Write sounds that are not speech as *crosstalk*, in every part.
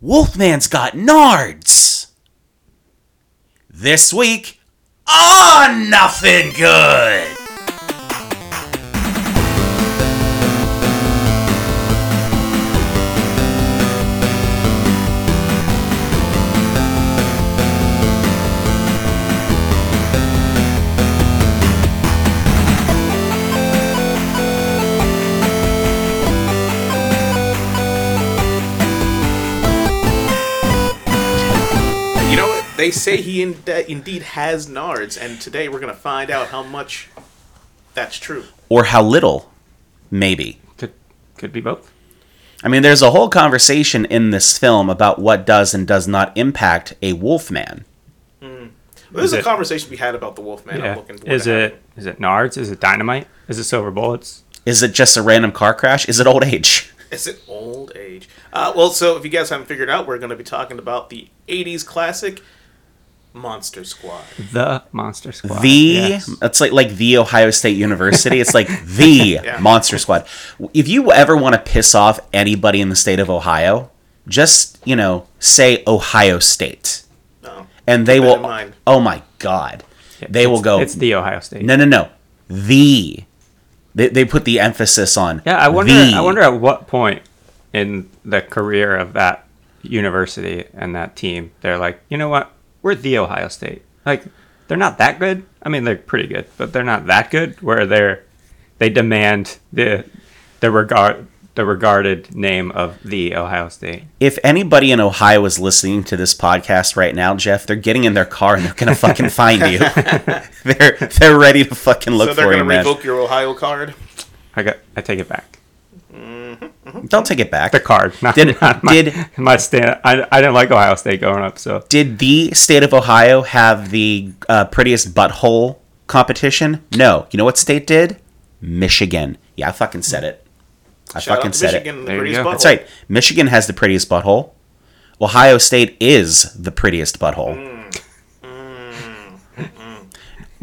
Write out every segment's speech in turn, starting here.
Wolfman's got nards. This week, oh, nothing good. They say he in- *laughs* indeed has nards, and today we're going to find out how much that's true. Or how little, maybe. Could could be both. I mean, there's a whole conversation in this film about what does and does not impact a wolfman. This is, Is a it- conversation we had about the Wolfman. I'm yeah. looking forward Is to it is it nards? Is it dynamite? Is it silver bullets? Is it just a random car crash? Is it old age? *laughs* Is it old age? Uh, well, so if you guys haven't figured out, we're going to be talking about the 80s classic Monster Squad. The Monster Squad. the yes. it's like like the Ohio State University. It's like *laughs* the Yeah. Monster Squad. If you ever want to piss off anybody in the state of Ohio, just you know say Ohio State, No. and they will. Oh my God, Yeah, they will go. It's the Ohio State. no, no, no, the. They, they put the emphasis on. Yeah, I wonder. the. I wonder at what point in the career of that university and that team they're like, you know what, we're the Ohio State. Like, they're not that good. I mean, they're pretty good, but they're not that good. Where they're they demand the the regard the regarded name of the Ohio State. If anybody in Ohio is listening to this podcast right now, Jeff, they're getting in their car and they're gonna fucking find you. *laughs* they're they're ready to fucking look for you. so they're going you, to man. revoke your Ohio card. I got. I take it back. Mm-hmm. Don't take it back. The card. *laughs* Not, Did- not my, did- my stand? I, I didn't like Ohio State growing up, so Did the state of Ohio have the uh, prettiest butthole competition? No. You know what state did? Michigan. Yeah, I fucking said it. I Shout fucking out said Michigan, it. the There you prettiest go. butthole. That's right. Michigan has the prettiest butthole. Ohio State is the prettiest butthole. Mm. Mm. Mm.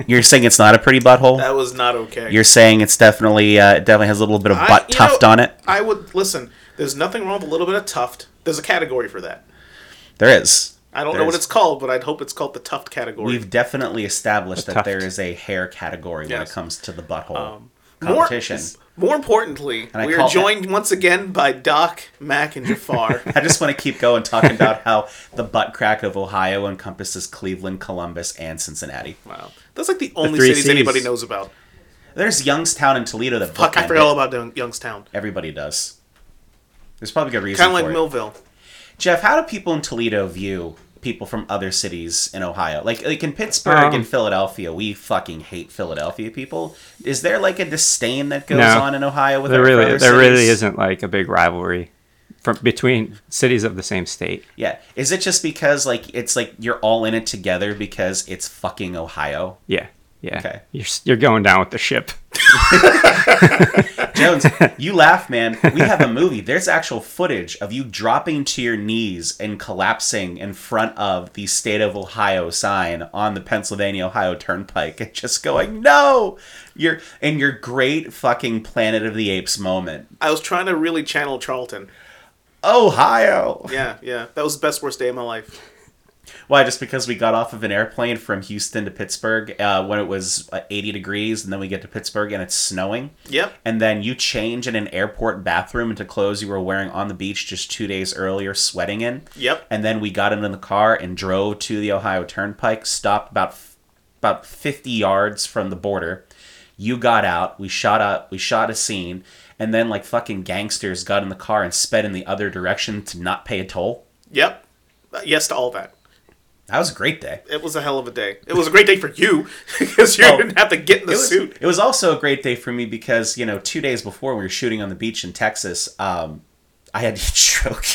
You're saying it's not a pretty butthole? That was not okay. You're saying it's definitely uh, it definitely has a little bit of butt you tuft know, on it. I would listen. There's nothing wrong with a little bit of tuft. There's a category for that. There is. I don't There know what it's called, but I'd hope it's called the tuft category. We've definitely established A that tuft. there is a hair category when it comes to the butthole Um, competition. More, more importantly, And we are call- joined once again by Doc, Mac, and Jafar. *laughs* I just want to keep going talking about how the butt crack of Ohio encompasses Cleveland, Columbus, and Cincinnati. wow, that's like the only three cities Cs. anybody knows about. There's Youngstown and Toledo that Fuck, I bookend forgot all about Youngstown. Everybody does. There's probably good reason Kind of for like it. Millville. Jeff, how do people in Toledo view people from other cities in Ohio? Like, like in Pittsburgh Um, and Philadelphia, we fucking hate Philadelphia people. Is there like a disdain that goes No. on in Ohio with there really there really isn't like a big rivalry from between cities of the same state. Yeah. Is it just because like it's like you're all in it together because it's fucking Ohio? Yeah, yeah. Okay. You're you're going down with the ship. *laughs* Jones, *laughs* you laugh, man. We have a movie. There's actual footage of you dropping to your knees and collapsing in front of the state of Ohio sign on the Pennsylvania Ohio Turnpike and just going, "No!" You're in your great fucking Planet of the Apes moment. I was trying to really channel Charlton. Ohio. Yeah, yeah, that was the best worst day of my life. Why? Just because we got off of an airplane from Houston to Pittsburgh uh, when it was uh, 80 degrees, and then we get to Pittsburgh and it's snowing. Yep. and then you change in an airport bathroom into clothes you were wearing on the beach just two days earlier, sweating in. Yep. And then we got into the car and drove to the Ohio Turnpike, stopped about f- about fifty yards from the border. You got out. We shot up. We shot a scene, and then like fucking gangsters got in the car and sped in the other direction to not pay a toll. Yep. Uh, Yes to all that. That was a great day. It was a hell of a day. It was a great day for you *laughs* because you Oh. didn't have to get in the it was, suit. It was also a great day for me because you know two days before we were shooting on the beach in Texas, um, I had *laughs* heat stroke.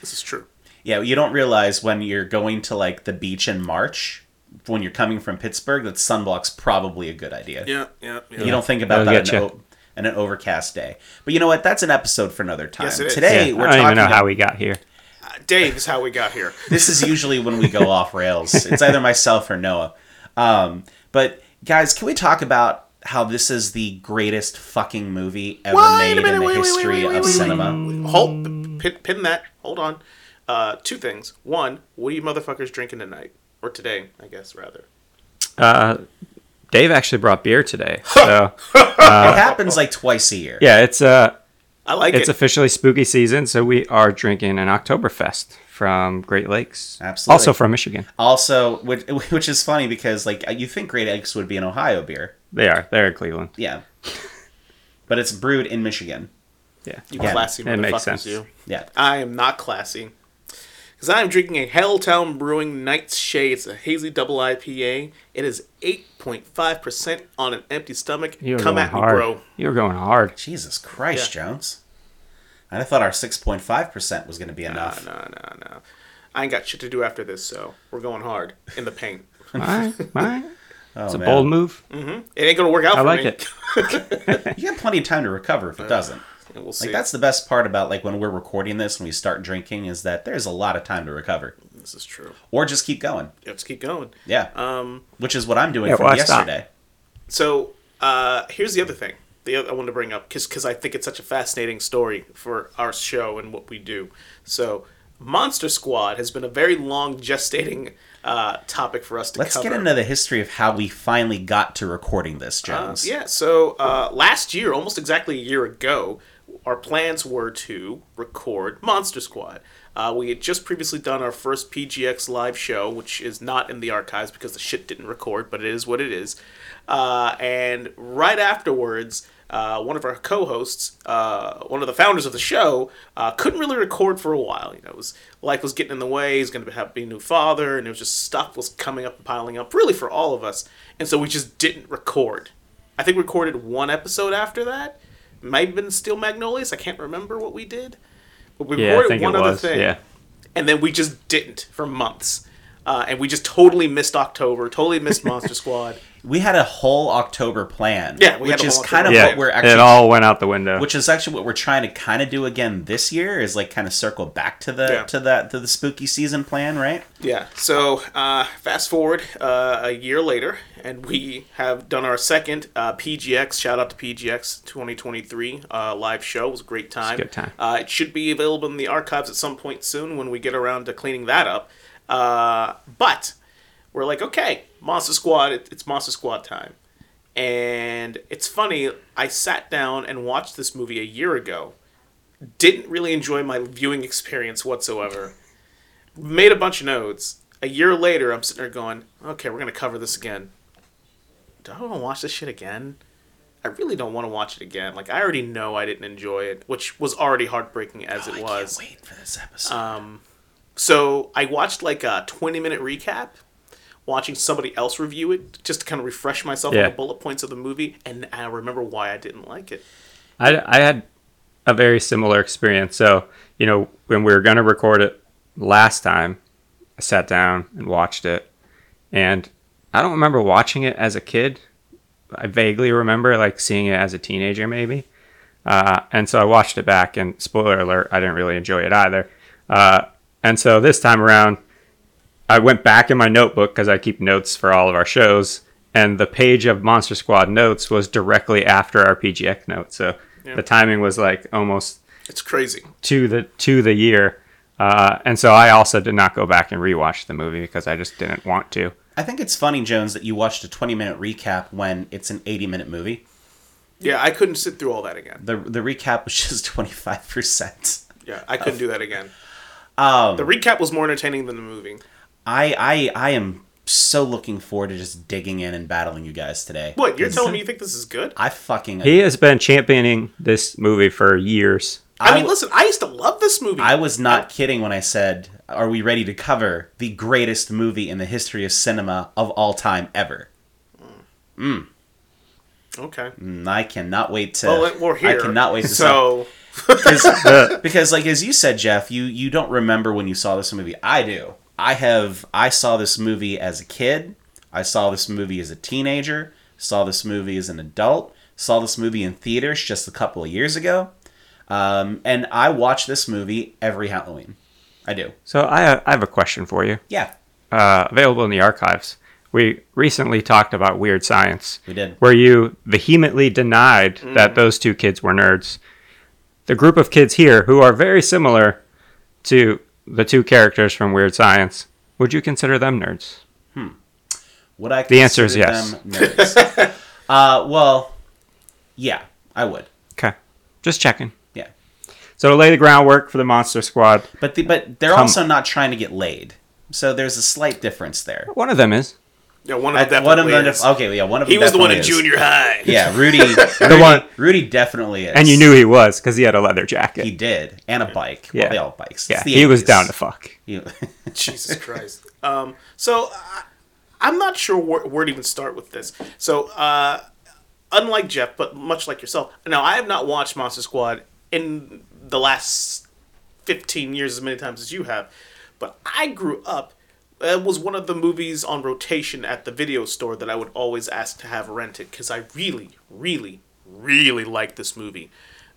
This is true. Yeah, you don't realize when you're going to like the beach in March, when you're coming from Pittsburgh, that sunblock's probably a good idea. Yeah, yeah, yeah. You don't think about That'll that get in, ya. o- in an overcast day. But you know what? That's an episode for another time. Yes, it is. Today Yeah, we're I don't talking. even know how we got here. Uh, Dave is how we got here. this is usually when we go off rails. It's either myself or Noah. Um, but guys, can we talk about how this is the greatest fucking movie ever Wait made minute, in the wait, wait, wait, history wait, wait, of wait, cinema. Hold, pin, pin that. Hold on. Uh, two things. One, what are you motherfuckers drinking tonight? Or today, I guess, rather. Uh, Dave actually brought beer today, *laughs* so it happens like twice a year. yeah, it's uh, I like it's it. officially spooky season. So we are drinking an Oktoberfest from Great Lakes, Absolutely. also from Michigan. Also, which, *laughs* which is funny because like you think Great Lakes would be an Ohio beer, They are. They're in Cleveland. yeah, *laughs* but it's brewed in Michigan. Yeah. you Yeah, classy it makes sense. you. Yeah, I am not classy. Because I am drinking a Helltown Brewing Night's Shade. It's a hazy double IPA. It is 8.5% on an empty stomach. You were Come going at me, bro. You're going hard. Jesus Christ, Yeah. Jones. And I thought our six point five percent was going to be Nah, No, no, no, no. I ain't got shit to do after this, so we're going hard in the paint. *laughs* All right, all right. Oh, It's a man. bold move. Mm-hmm. It ain't gonna work out I for like me. it. *laughs* You got plenty of time to recover if it uh, doesn't. And we'll see. Like that's the best part about like when we're recording this and we start drinking is that there's a lot of time to recover this is true. or just keep going. Let's keep going. Yeah, Um, which is what I'm doing Yeah, from why stop? yesterday. so uh, here's the other thing. The other I want to bring up because because I think it's such a fascinating story for our show and what we do. So Monster Squad has been a very long gestating uh, topic for us to Let's cover. get into the history of how we finally got to recording this, Uh, Jones. yeah, so uh, last year, almost exactly a year ago, our plans were to record Monster Squad. Uh, we had just previously done our first PGX live show, which is not in the archives because the shit didn't record, but it is what it is. Uh, and right afterwards, uh, one of our co-hosts, uh, one of the founders of the show, uh, couldn't really record for a while. You know, was life was getting in the way. He's going to be a new father, and it was just stuff was coming up and piling up, really for all of us. And so we just didn't record. I think we recorded one episode after that. Might have been Steel Magnolias. I can't remember what we did. But we Yeah, recorded it one other thing. Yeah. And then we just didn't for months. Uh, and we just totally missed October, totally missed Monster *laughs* Squad. We had a whole October plan. Yeah, we had which a is whole kind of Yeah. what we're actually it all went out the window. which is actually what we're trying to kind of do again this year is like kind of circle back to the Yeah. to that to the spooky season plan, right? Yeah. So uh, fast forward uh, a year later, and we have done our second uh, PGX. Shout out to PGX 2023 uh, live show. It was a great time. good time. Uh, it should be available in the archives at some point soon when we get around to cleaning that up. Uh, but we're like, okay, Monster Squad. It, it's Monster Squad time. And it's funny. I sat down and watched this movie a year ago. Didn't really enjoy my viewing experience whatsoever made a bunch of notes. A year later, I'm sitting there going, okay, we're going to cover this again. Do I want to watch this shit again? I really don't want to watch it again. Like, I already know I didn't enjoy it, which was already heartbreaking as Oh, it I was. can't wait for this episode. Um, so I watched like a 20 minute recap, watching somebody else review it, just to kind of refresh myself Yeah. on the bullet points of the movie, and I remember why I didn't like it. I, I had a very similar experience. So, you know, when we were going to record it last time, I sat down and watched it. And I don't remember watching it as a kid. I vaguely remember like seeing it as a teenager, maybe. Uh, and so I watched it back, and spoiler alert, I didn't really enjoy it either. Uh, and so this time around, I went back in my notebook because I keep notes for all of our shows, and the page of Monster Squad notes was directly after our PGX note. So Yeah. the timing was like almost It's crazy. to the to the year. Uh, and so I also did not go back and rewatch the movie because I just didn't want to. I think it's funny, Jones, that you watched a 20 minute recap when it's an 80 minute movie. Yeah, I couldn't sit through all that again. The the recap was just 25%. Yeah, I couldn't do that again. Um, The recap was more entertaining than the movie. I I I am so looking forward to just digging in and battling you guys today. What, you're telling me you think this is good? I fucking He has been championing this movie for years. I, mean, w- listen, I used to love this movie. I was not kidding when I said, "Are we ready to cover the greatest movie in the history of cinema of all time ever?" okay. Mm, I cannot wait to. Well, we're here. I cannot wait to. *laughs* So, because, *laughs* because like as you said jeff you you don't remember when you saw this movie i do i have i saw this movie as a kid i saw this movie as a teenager saw this movie as an adult saw this movie in theaters just a couple of years ago um, and i watch this movie every halloween i do So I, I have a question for you. yeah Uh, available in the archives. we recently talked about Weird Science. We did. Where you vehemently denied Mm. that those two kids were nerds. The group of kids here who are very similar to the two characters from Weird Science, would you consider them nerds? Hmm. Would I? The answer is yes. them nerds? *laughs* uh, well, yeah, I would. Okay. Just checking. Yeah, So to lay the groundwork for the Monster Squad, but the, but they're Come- also not trying to get laid, so there's a slight difference there. one of them is. Yeah, one of I, them one of them, def- okay, yeah, one of them. He was the one in is. junior high. *laughs* Yeah, Rudy, *laughs* Rudy, one- Rudy definitely is, And you knew he was because he had a leather jacket. he did, and a bike. Yeah. well, they all have bikes. Yeah, the he was down to fuck. He- *laughs* Jesus Christ. Um, so I, I'm not sure where, where to even start with this. So, uh, unlike Jeff, but much like yourself, now I have not watched Monster Squad in the last 15 years as many times as you have, but I grew up. It was one of the movies on rotation at the video store that I would always ask to have rented because I really, really, really liked this movie.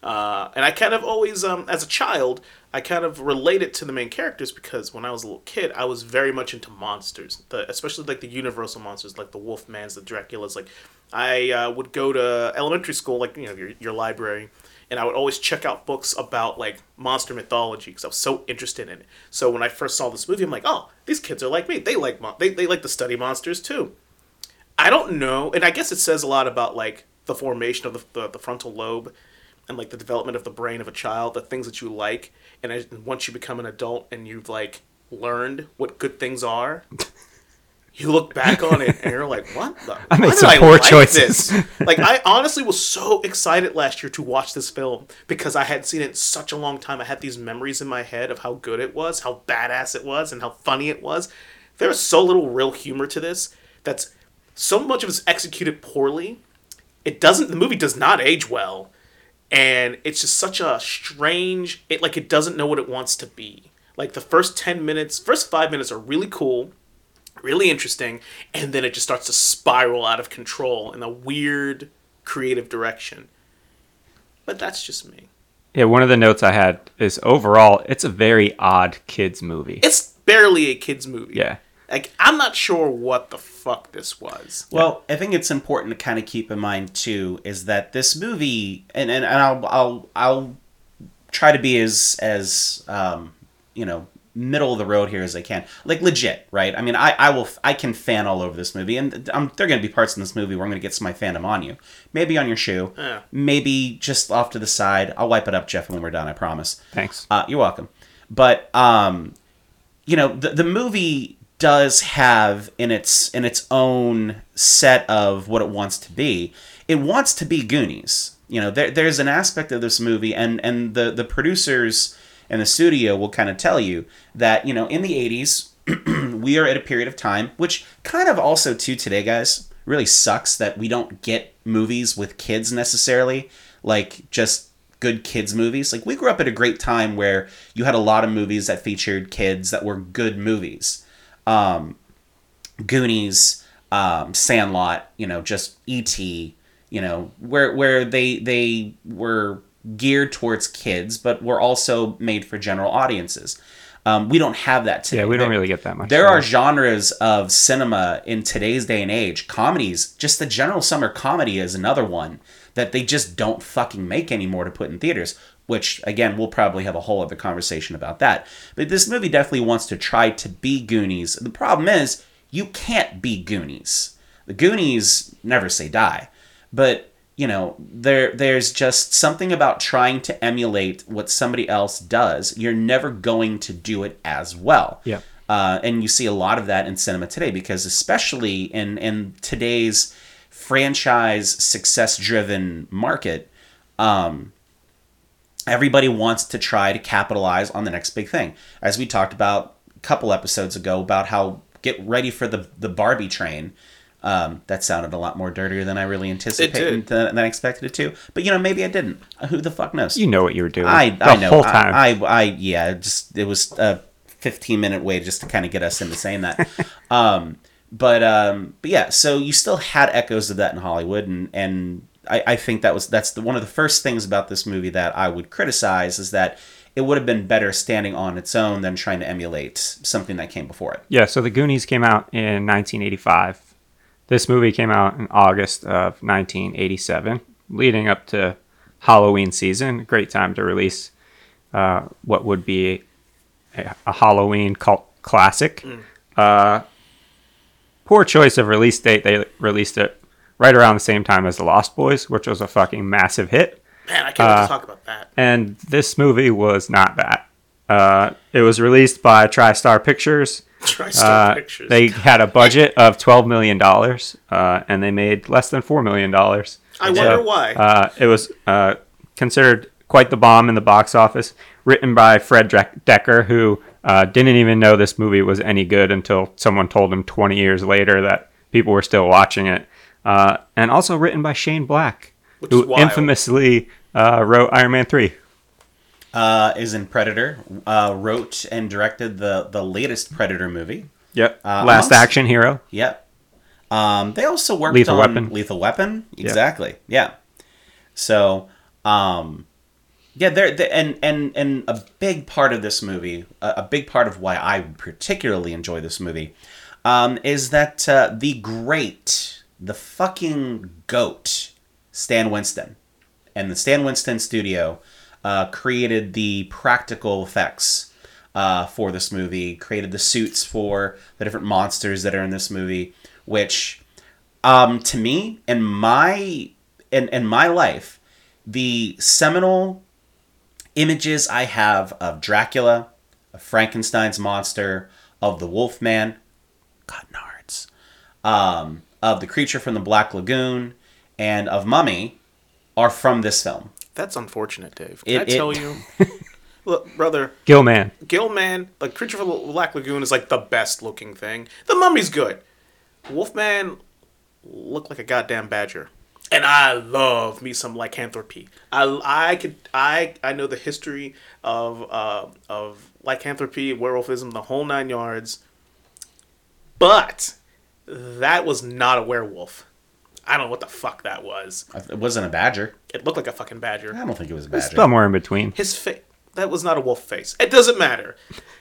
Uh, and I kind of always, um, as a child, I kind of related to the main characters because when I was a little kid, I was very much into monsters, the, especially like the universal monsters, like the Wolfmans, the Draculas. Like, I uh, would go to elementary school, like you know your your library, and I would always check out books about like monster mythology because I was so interested in it. So when I first saw this movie, I'm like, oh, these kids are like me. They like mon- they they like to study monsters too. I don't know, and I guess it says a lot about like the formation of the, the, the frontal lobe and like the development of the brain of a child, the things that you like, and as, once you become an adult and you've like learned what good things are, you look back on it and you're like, "What? The, *laughs* I made some poor like choices." This? *laughs* Like, I honestly was so excited last year to watch this film because I hadn't seen it in such a long time. I had these memories in my head of how good it was, how badass it was, and how funny it was. There is so little real humor to this. That's so much of it's executed poorly. It doesn't. The movie does not age well, and it's just such a strange. It like it doesn't know what it wants to be. Like the first ten minutes, first five minutes are really cool, really interesting, and then it just starts to spiral out of control in a weird creative direction. But that's just me. Yeah, one of the notes I had is overall, it's a very odd kids movie. It's barely a kids movie. Yeah. Like I'm not sure what the fuck this was. Well, I think it's important to kind of keep in mind too is that this movie, and and, and I'll I'll I'll try to be as as um, you know middle of the road here as I can, like legit, right? I mean, I I will I can fan all over this movie, and um, there are going to be parts in this movie where I'm going to get some of my fandom on you, maybe on your shoe, Yeah. maybe just off to the side. I'll wipe it up, Jeff, when we're done. I promise. Thanks. Uh, you're welcome. But um, you know, the the movie does have in its in its own set of what it wants to be. It wants to be Goonies. You know, there, there's an aspect of this movie, and and the the producers and the studio will kind of tell you that you know in the 80s *clears throat* we are at a period of time which kind of also too today guys really sucks that we don't get movies with kids necessarily like just good kids movies. Like we grew up at a great time where you had a lot of movies that featured kids that were good movies. Um goonies um sandlot you know just et you know where where they they were geared towards kids but were also made for general audiences um, we don't have that today Yeah, we don't really get that much. there are genres of cinema in today's day and age. Comedies, just the general summer comedy is another one that they just don't fucking make anymore to put in theaters. Which again, we'll probably have a whole other conversation about that. But this movie definitely wants to try to be Goonies. The problem is you can't be Goonies. The Goonies never say die, but you know there there's just something about trying to emulate what somebody else does. You're never going to do it as well. Yeah. Uh, and you see a lot of that in cinema today because especially in in today's franchise success driven market um, everybody wants to try to capitalize on the next big thing as we talked about a couple episodes ago about how get ready for the the barbie train um, that sounded a lot more dirtier than I really anticipated did. than, than I expected it to. But you know, maybe I didn't. Who the fuck knows? You know what you were doing. I, the I know. whole time. I, I, I yeah, just it was a 15 minute way just to kind of get us into saying that. *laughs* um, but um, but yeah, so you still had echoes of that in Hollywood, and and I, I think that was that's the one of the first things about this movie that I would criticize is that it would have been better standing on its own than trying to emulate something that came before it. Yeah, so The Goonies came out in 1985. This movie came out in August of 1987, leading up to Halloween season. Great time to release uh, what would be a, a Halloween cult classic. Uh, poor choice of release date. They released it right around the same time as The Lost Boys, which was a fucking massive hit. Man, I can't Uh, talk about that. And this movie was not that. Uh, it was released by TriStar Pictures. *laughs* Uh, Pictures. They had a budget of twelve million dollars, uh, and they made less than four million dollars. I wonder why. Uh, it was uh, considered quite the bomb in the box office. Written by Fred Dekker, who uh, didn't even know this movie was any good until someone told him twenty years later that people were still watching it. Uh, and also written by Shane Black, Which who infamously uh, wrote Iron Man three. Uh, is in Predator, uh, wrote and directed the the latest Predator movie. Yep. Uh, Last amongst- Action Hero. Yep. Um, they also worked Lethal on Weapon. Lethal Weapon. Exactly. Yeah. So, um, yeah, there they and and and a big part of this movie, a, a big part of why I particularly enjoy this movie, um, is that uh, the great, the fucking goat, Stan Winston, and the Stan Winston studio uh, created the practical effects uh, for this movie, created the suits for the different monsters that are in this movie, which, um, to me, in my in, in my life, the seminal images I have of Dracula, of Frankenstein's monster, of the Wolfman, God um, of the creature from the Black Lagoon, and of Mummy are from this film. That's unfortunate, Dave. Can It- I it- tell you? *laughs* Look, brother, Gill-man. Gill-man, like Creature from the Black Lagoon is like the best looking thing. The Mummy's good. Wolfman looked like a goddamn badger. And I love me some lycanthropy. I, I could I I know the history of uh, of lycanthropy, werewolfism, the whole nine yards. But that was not a werewolf. I don't know what the fuck that was. It wasn't a badger. It looked like a fucking badger. I don't think it was a badger. Somewhere in between. His face. That was not a wolf face. It doesn't matter.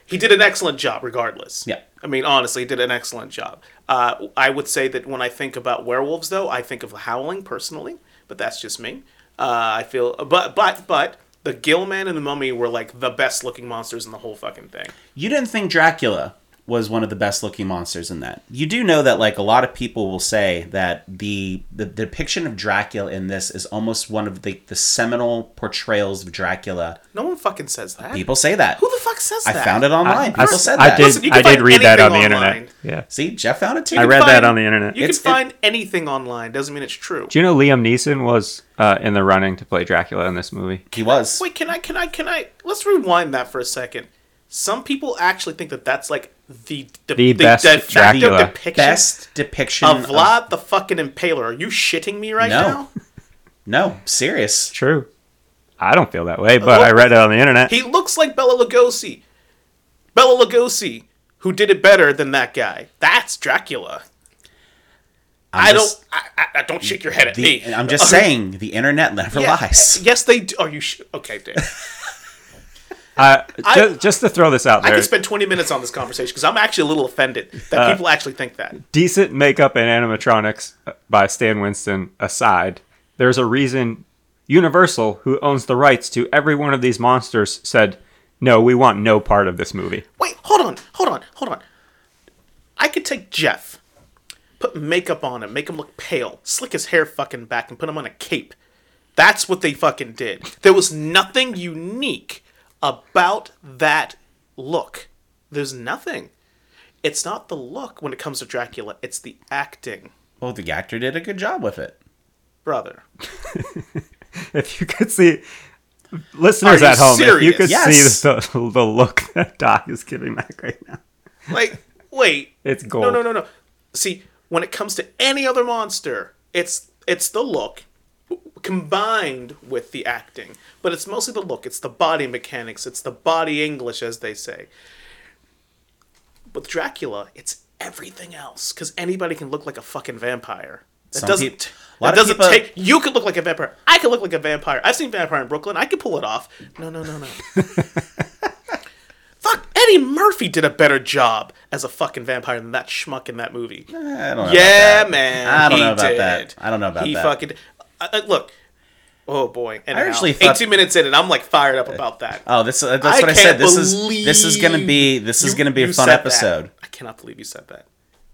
He did an excellent job, regardless. Yeah. I mean, honestly, he did an excellent job. Uh, I would say that when I think about werewolves, though, I think of Howling personally, but that's just me. Uh, I feel, but but but the Gill-man and the Mummy were like the best looking monsters in the whole fucking thing. You didn't think Dracula was one of the best looking monsters in that. You do know that like a lot of people will say that the the, depiction of Dracula in this is almost one of the, the seminal portrayals of Dracula. No one fucking says that. People say that. Who the fuck says that? I found it online. I, People said I that. did. Listen, I did read that on the anything internet. Yeah. See, Jeff found it too. I can read that on the internet. You It's- can it- find anything online. Doesn't mean it's true. Do you know Liam Neeson was uh, in the running to play Dracula in this movie? He was. Wait, can I? Can I? Can I? Let's rewind that for a second. Some people actually think that that's like the the, The best de facto Dracula. depiction Best depiction of Vlad the fucking Impaler. Are you shitting me right No. now? No, serious. True. I don't feel that way, but I read it on the internet. He looks like Bela Lugosi. Bela Lugosi, who did it better than that guy. That's Dracula. I'm I just- don't. I, I, I don't shake your head at The, me. I'm just saying, the internet never Yeah, lies. Yes, they do. Are you sh- okay, Dave? *laughs* Uh, I- just, just to throw this out there, I could spend 20 minutes on this conversation because I'm actually a little offended that Uh, people actually think that. decent makeup and animatronics uh, by Stan Winston aside, there's a reason Universal, who owns the rights to every one of these monsters, said, "No, we want no part of this movie." Wait, hold on, hold on, hold on. I could take Jeff, put makeup on him, make him look pale, slick his hair fucking back, and put him on a cape. That's what they fucking did. There was nothing unique about that look. There's nothing. It's not the look when it comes to Dracula, it's the acting. Well, the actor did a good job with it. Brother. *laughs* If you could see, listeners at home, if you could Yes. see the, the look *laughs* that Doc is giving back right now, Like, wait. it's gold. No, no, no, no. See, when it comes to any other monster, it's it's the look combined with the acting, but it's mostly the look. It's the body mechanics. It's the body English, as they say. With Dracula, it's everything else because anybody can look like a fucking vampire. That Some doesn't. peop- that doesn't people- take. You could look like a vampire. I could look like a vampire. I've seen Vampire in Brooklyn. I could pull it off. No, no, no, no. *laughs* Fuck. Eddie Murphy did a better job as a fucking vampire than that schmuck in that movie. I don't know Yeah, man. I don't he know about did. that. I don't know about he that. fucking. Uh, uh, look. Oh boy. And I actually thought- 18 minutes in, and I'm like fired up about that. Oh, this uh, that's I what I can't said. This is this is gonna be this is you- gonna be a fun said that. episode. I cannot believe you said that.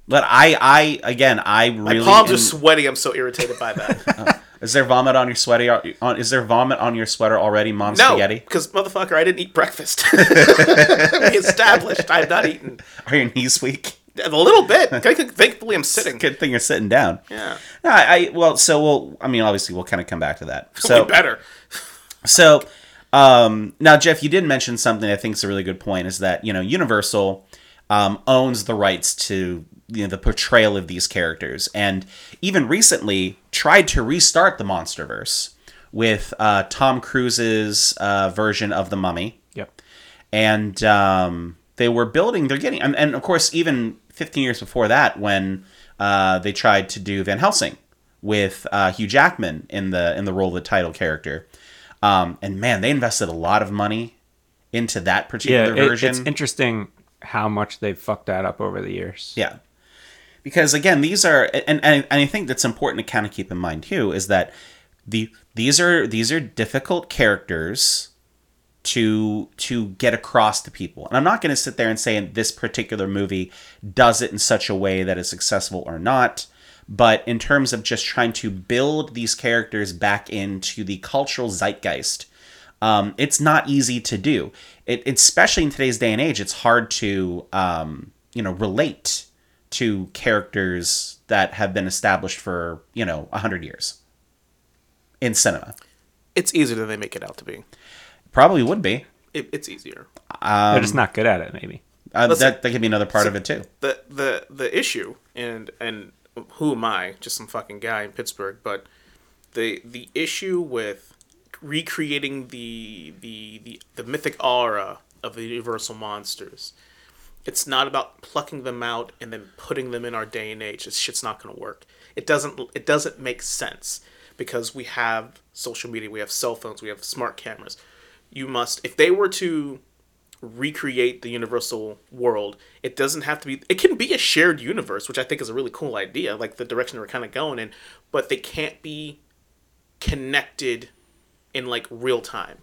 But I I again I really My really palms are sweaty. I'm so irritated by that. *laughs* is there vomit on your sweaty on is there vomit on your sweater already, mom no, spaghetti? because motherfucker, I didn't eat breakfast. *laughs* *laughs* we established I have not eaten Are your knees weak? A little bit. *laughs* Thankfully, I'm sitting. Good thing you're sitting down. Yeah, No, I, I well, so we'll. I mean, obviously, we'll kind of come back to that. *laughs* so So, better. so um, now, Jeff, you did mention something I think is a really good point. Is that you know Universal um, owns the rights to you know the portrayal of these characters, and even recently tried to restart the MonsterVerse with uh, Tom Cruise's uh, version of the Mummy Yep. and um, they were building. They're getting, and, and of course, even 15 years before that, when uh, they tried to do Van Helsing with uh, Hugh Jackman in the in the role of the title character, um, and man, they invested a lot of money into that Yeah, particular it- version. it's interesting how much they've fucked that up over the years. Yeah. Because again, these are and, and, and I think that's important to kind of keep in mind too, is that the these are these are difficult characters to to get across to people. And I'm not going to sit there and say this particular movie does it in such a way that is successful or not. But in terms of just trying to build these characters back into the cultural zeitgeist, um, it's not easy to do. It, especially in today's day and age, it's hard to um, you know relate to characters that have been established for you know hundred years in cinema. It's easier than they make it out to be. Probably would be. It, it's easier. They're just not good at it, maybe. Uh, Listen, that that could be another part of it too. the the the issue and and who am I? Just some fucking guy in Pittsburgh, but the the issue with recreating the the the, the mythic aura of the universal monsters. It's not about plucking them out and then putting them in our day and age. This shit's not going to work. It doesn't it doesn't make sense because we have social media, we have cell phones, we have smart cameras. You must if they were to recreate the universal world it doesn't have to be it can be a shared universe which i think is a really cool idea like the direction we're kind of going in but they can't be connected in like real time.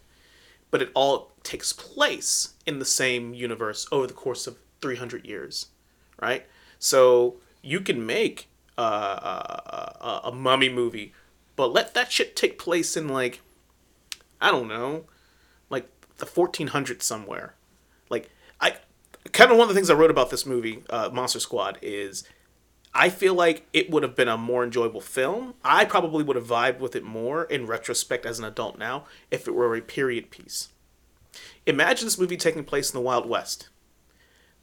But it all takes place in the same universe over the course of 300 years right? So you can make uh, a, a, a mummy movie but let that shit take place in like i don't know the 1400s somewhere like I kind of one of the things I wrote about this movie, uh, Monster Squad, is I feel like it would have been a more enjoyable film. I probably would have vibed with it more in retrospect as an adult now if it were a period piece. Imagine this movie taking place in the Wild West.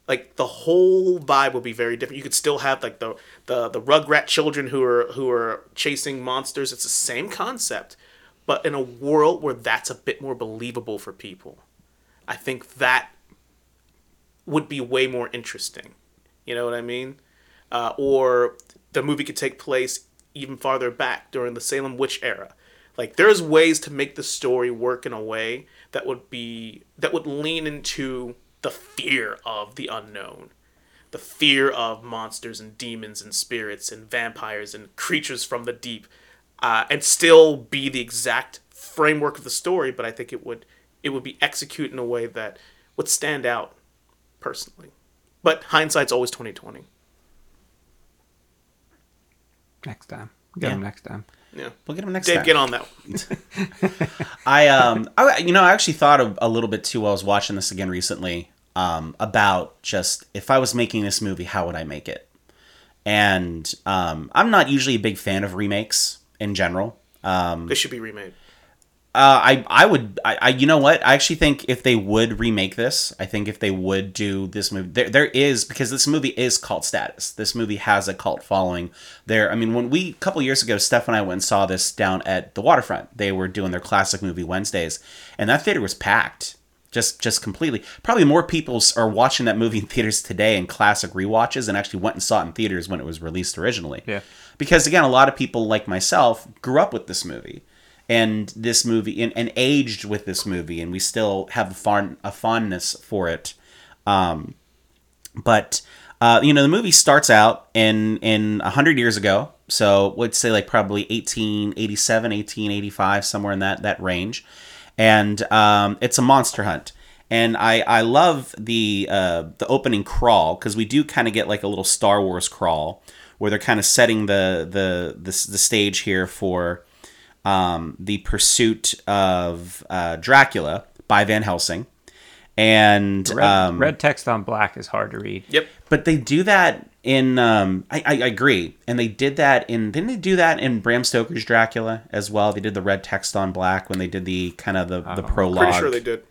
Like the whole vibe would be very different. You could still have like the the the Rugrat children who are who are chasing monsters. It's the same concept, but in a world where that's a bit more believable for people. I think that would be way more interesting. You know what I mean? Uh, or the movie could take place even farther back during the Salem witch era. Like there's ways to make the story work in a way that would be that would lean into the fear of the unknown. The fear of monsters and demons and spirits and vampires and creatures from the deep, uh, and still be the exact framework of the story. But I think it would it would be executed in a way that would stand out personally. But hindsight's always twenty twenty. Next time. Get Yeah. them next time. Yeah. We'll get him next time. Dave, time. get on that. one. *laughs* *laughs* I um I you know I actually thought a, a little bit too while I was watching this again recently um about just if I was making this movie how would I make it and um I'm not usually a big fan of remakes in general. Um This should be remade. uh, I I would I, I you know what? I actually think if they would remake this I think if they would do this movie there there is because this movie is cult status. This movie has a cult following there. I mean when we a couple years ago Steph and I went and saw this down at the waterfront. They were doing their classic movie Wednesdays and that theater was packed just just completely. Probably more people are watching that movie in theaters today in classic rewatches and actually went and saw it in theaters when it was released originally. Yeah. Because again, a lot of people like myself grew up with this movie. And this movie and, and aged with this movie, and we still have a, fond, a fondness for it. Um, but uh, you know, the movie starts out in in hundred years ago. So let's say like probably 1887, 1885, somewhere in that that range. And um, it's a monster hunt. And I, I love the uh, the opening crawl because we do kind of get like a little Star Wars crawl where they're kind of setting the the the, the stage here for um, the pursuit of uh, Dracula by Van Helsing. And Red, um, red text on black is hard to read. Yep. but they do that in. Um, I, I agree, and they did that in. Didn't they do that in Bram Stoker's Dracula as well? They did the red text on black when they did the kind of the the prologue Pretty sure they did.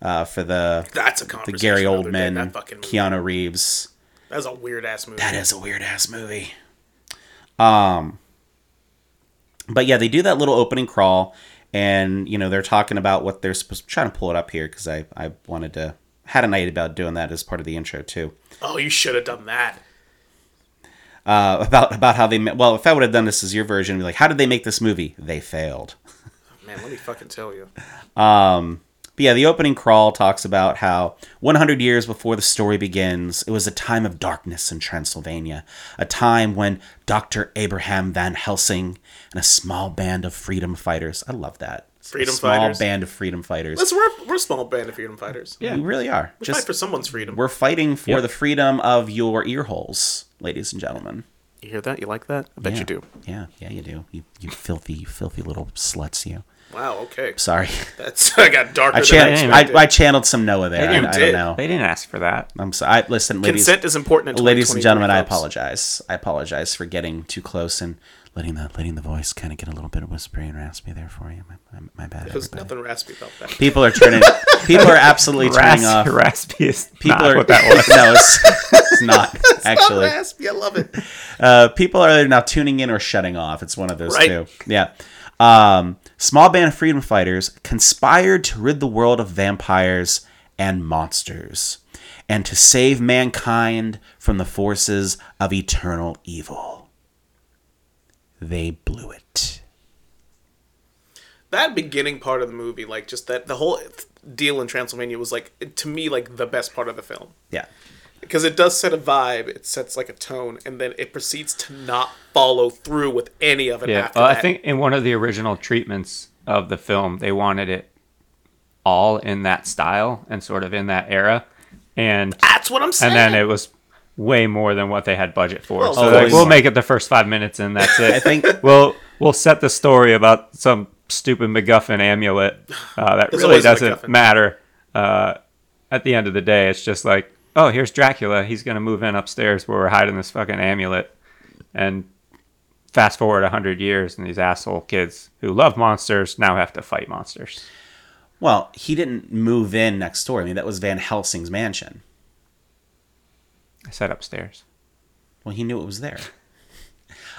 uh, for the That's a the. Gary day, Oldman, That. Keanu Reeves. That's a weird ass movie. That is a weird ass movie. Um, but yeah, they do that little opening crawl, and you know they're talking about what they're supposed. I'm trying to pull it up here because I I wanted to had a night about doing that as part of the intro too. Oh, you should have done that. Uh, about about how they ma- well, if I would have done this as your version, it'd be like, how did they make this movie? They failed. Man, let me fucking tell you. *laughs* But yeah, the opening crawl talks about how 100 years before the story begins, it was a time of darkness in Transylvania, a time when Dr. Abraham Van Helsing and a small band of freedom fighters. I love that. Freedom a small fighters? band of freedom fighters. Listen, we're, we're a small band of freedom fighters. Yeah, We really are. We Just fight for someone's freedom. we're fighting for Yep. the freedom of your ear holes, ladies and gentlemen. You hear that? You like that? I bet yeah. you do. Yeah, yeah, you do. You, you filthy, filthy little sluts. You. Wow. Okay. Sorry, That's *laughs* I got darker I, than I. I, I channeled some Noah there. I, You I don't know. They didn't ask for that. I'm sorry. I, listen, ladies. Consent is important. In ladies and gentlemen, I apologize. I apologize for getting too close and letting the letting the voice kind of get a little bit of whispery and raspy there for you. My, my, my bad. There's everybody. nothing raspy about that. People are turning. *laughs* people are absolutely turning off. raspy is People not are. what that was. *laughs* no, it's, it's not *laughs* actually. Not raspy. I love it. Uh, people are either now tuning in or shutting off. It's one of those Right. two. Yeah. Um, small band of freedom fighters conspired to rid the world of vampires and monsters, and to save mankind from the forces of eternal evil. They blew it. That beginning part of the movie, like just that the whole deal in Transylvania was like to me like the best part of the film Yeah. because it does set a vibe, it sets like a tone, and then it proceeds to not follow through with any of it. Yeah, after well, I think in one of the original treatments of the film, they wanted it all in that style and sort of in that era, and that's what I'm saying. and then it was way more than what they had budget for. Well, so like, we'll make it the first five minutes, and that's it. I think *laughs* we'll we'll set the story about some stupid MacGuffin amulet uh, *sighs* that There's really doesn't matter. Uh, at the end of the day, it's just like, oh, here's Dracula. He's gonna move in upstairs where we're hiding this fucking amulet, and fast forward a hundred years, and these asshole kids who love monsters now have to fight monsters. Well, he didn't move in next door. I mean, that was Van Helsing's mansion. I said upstairs. Well, he knew it was there. *laughs*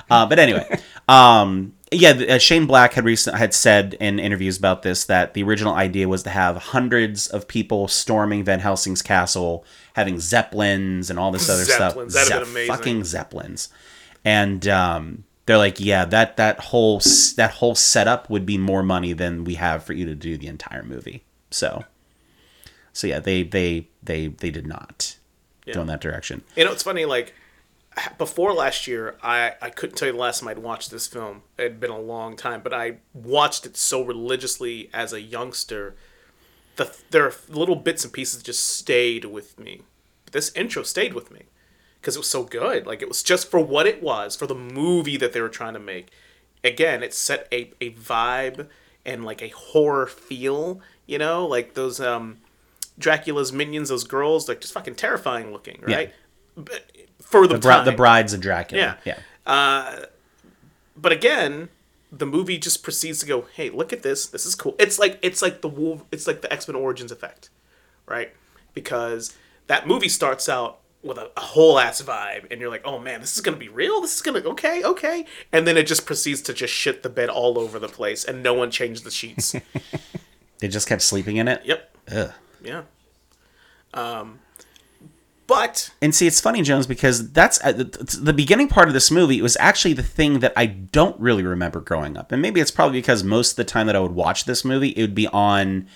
Uh, but anyway, um, yeah, uh, Shane Black had recent had said in interviews about this that the original idea was to have hundreds of people storming Van Helsing's castle, having zeppelins and all this other Zeppelins, stuff. that'd have been amazing. Fucking zeppelins, and um, they're like, yeah, that that whole that whole setup would be more money than we have for you to do the entire movie. So, so yeah, they they they they did not go in that direction. You know, it's funny. Like before last year, I I couldn't tell you the last time I'd watched this film. It had been a long time, but I watched it so religiously as a youngster. The there are little bits and pieces just stayed with me. This intro stayed with me because it was so good. Like it was just for what it was, for the movie that they were trying to make. Again, it set a, a vibe and like a horror feel. You know, like those um Dracula's minions, those girls, like just fucking terrifying looking, right? But for the, The, bri- the brides of Dracula. Yeah. yeah. Uh, but again, the movie just proceeds to go, "Hey, look at this. This is cool." It's like it's like the Wolf, it's like the X Men Origins effect, right? Because that movie starts out with a, a whole ass vibe, and you're like, "Oh man, this is gonna be real. This is gonna okay, okay," and then it just proceeds to just shit the bed all over the place, and no one changed the sheets. *laughs* They just kept sleeping in it. yep. Ugh. Yeah. Um, but And see, it's funny, Jones, because that's uh, the, the beginning part of this movie. It was actually the thing that I don't really remember growing up, and maybe it's probably because most of the time that I would watch this movie, it would be on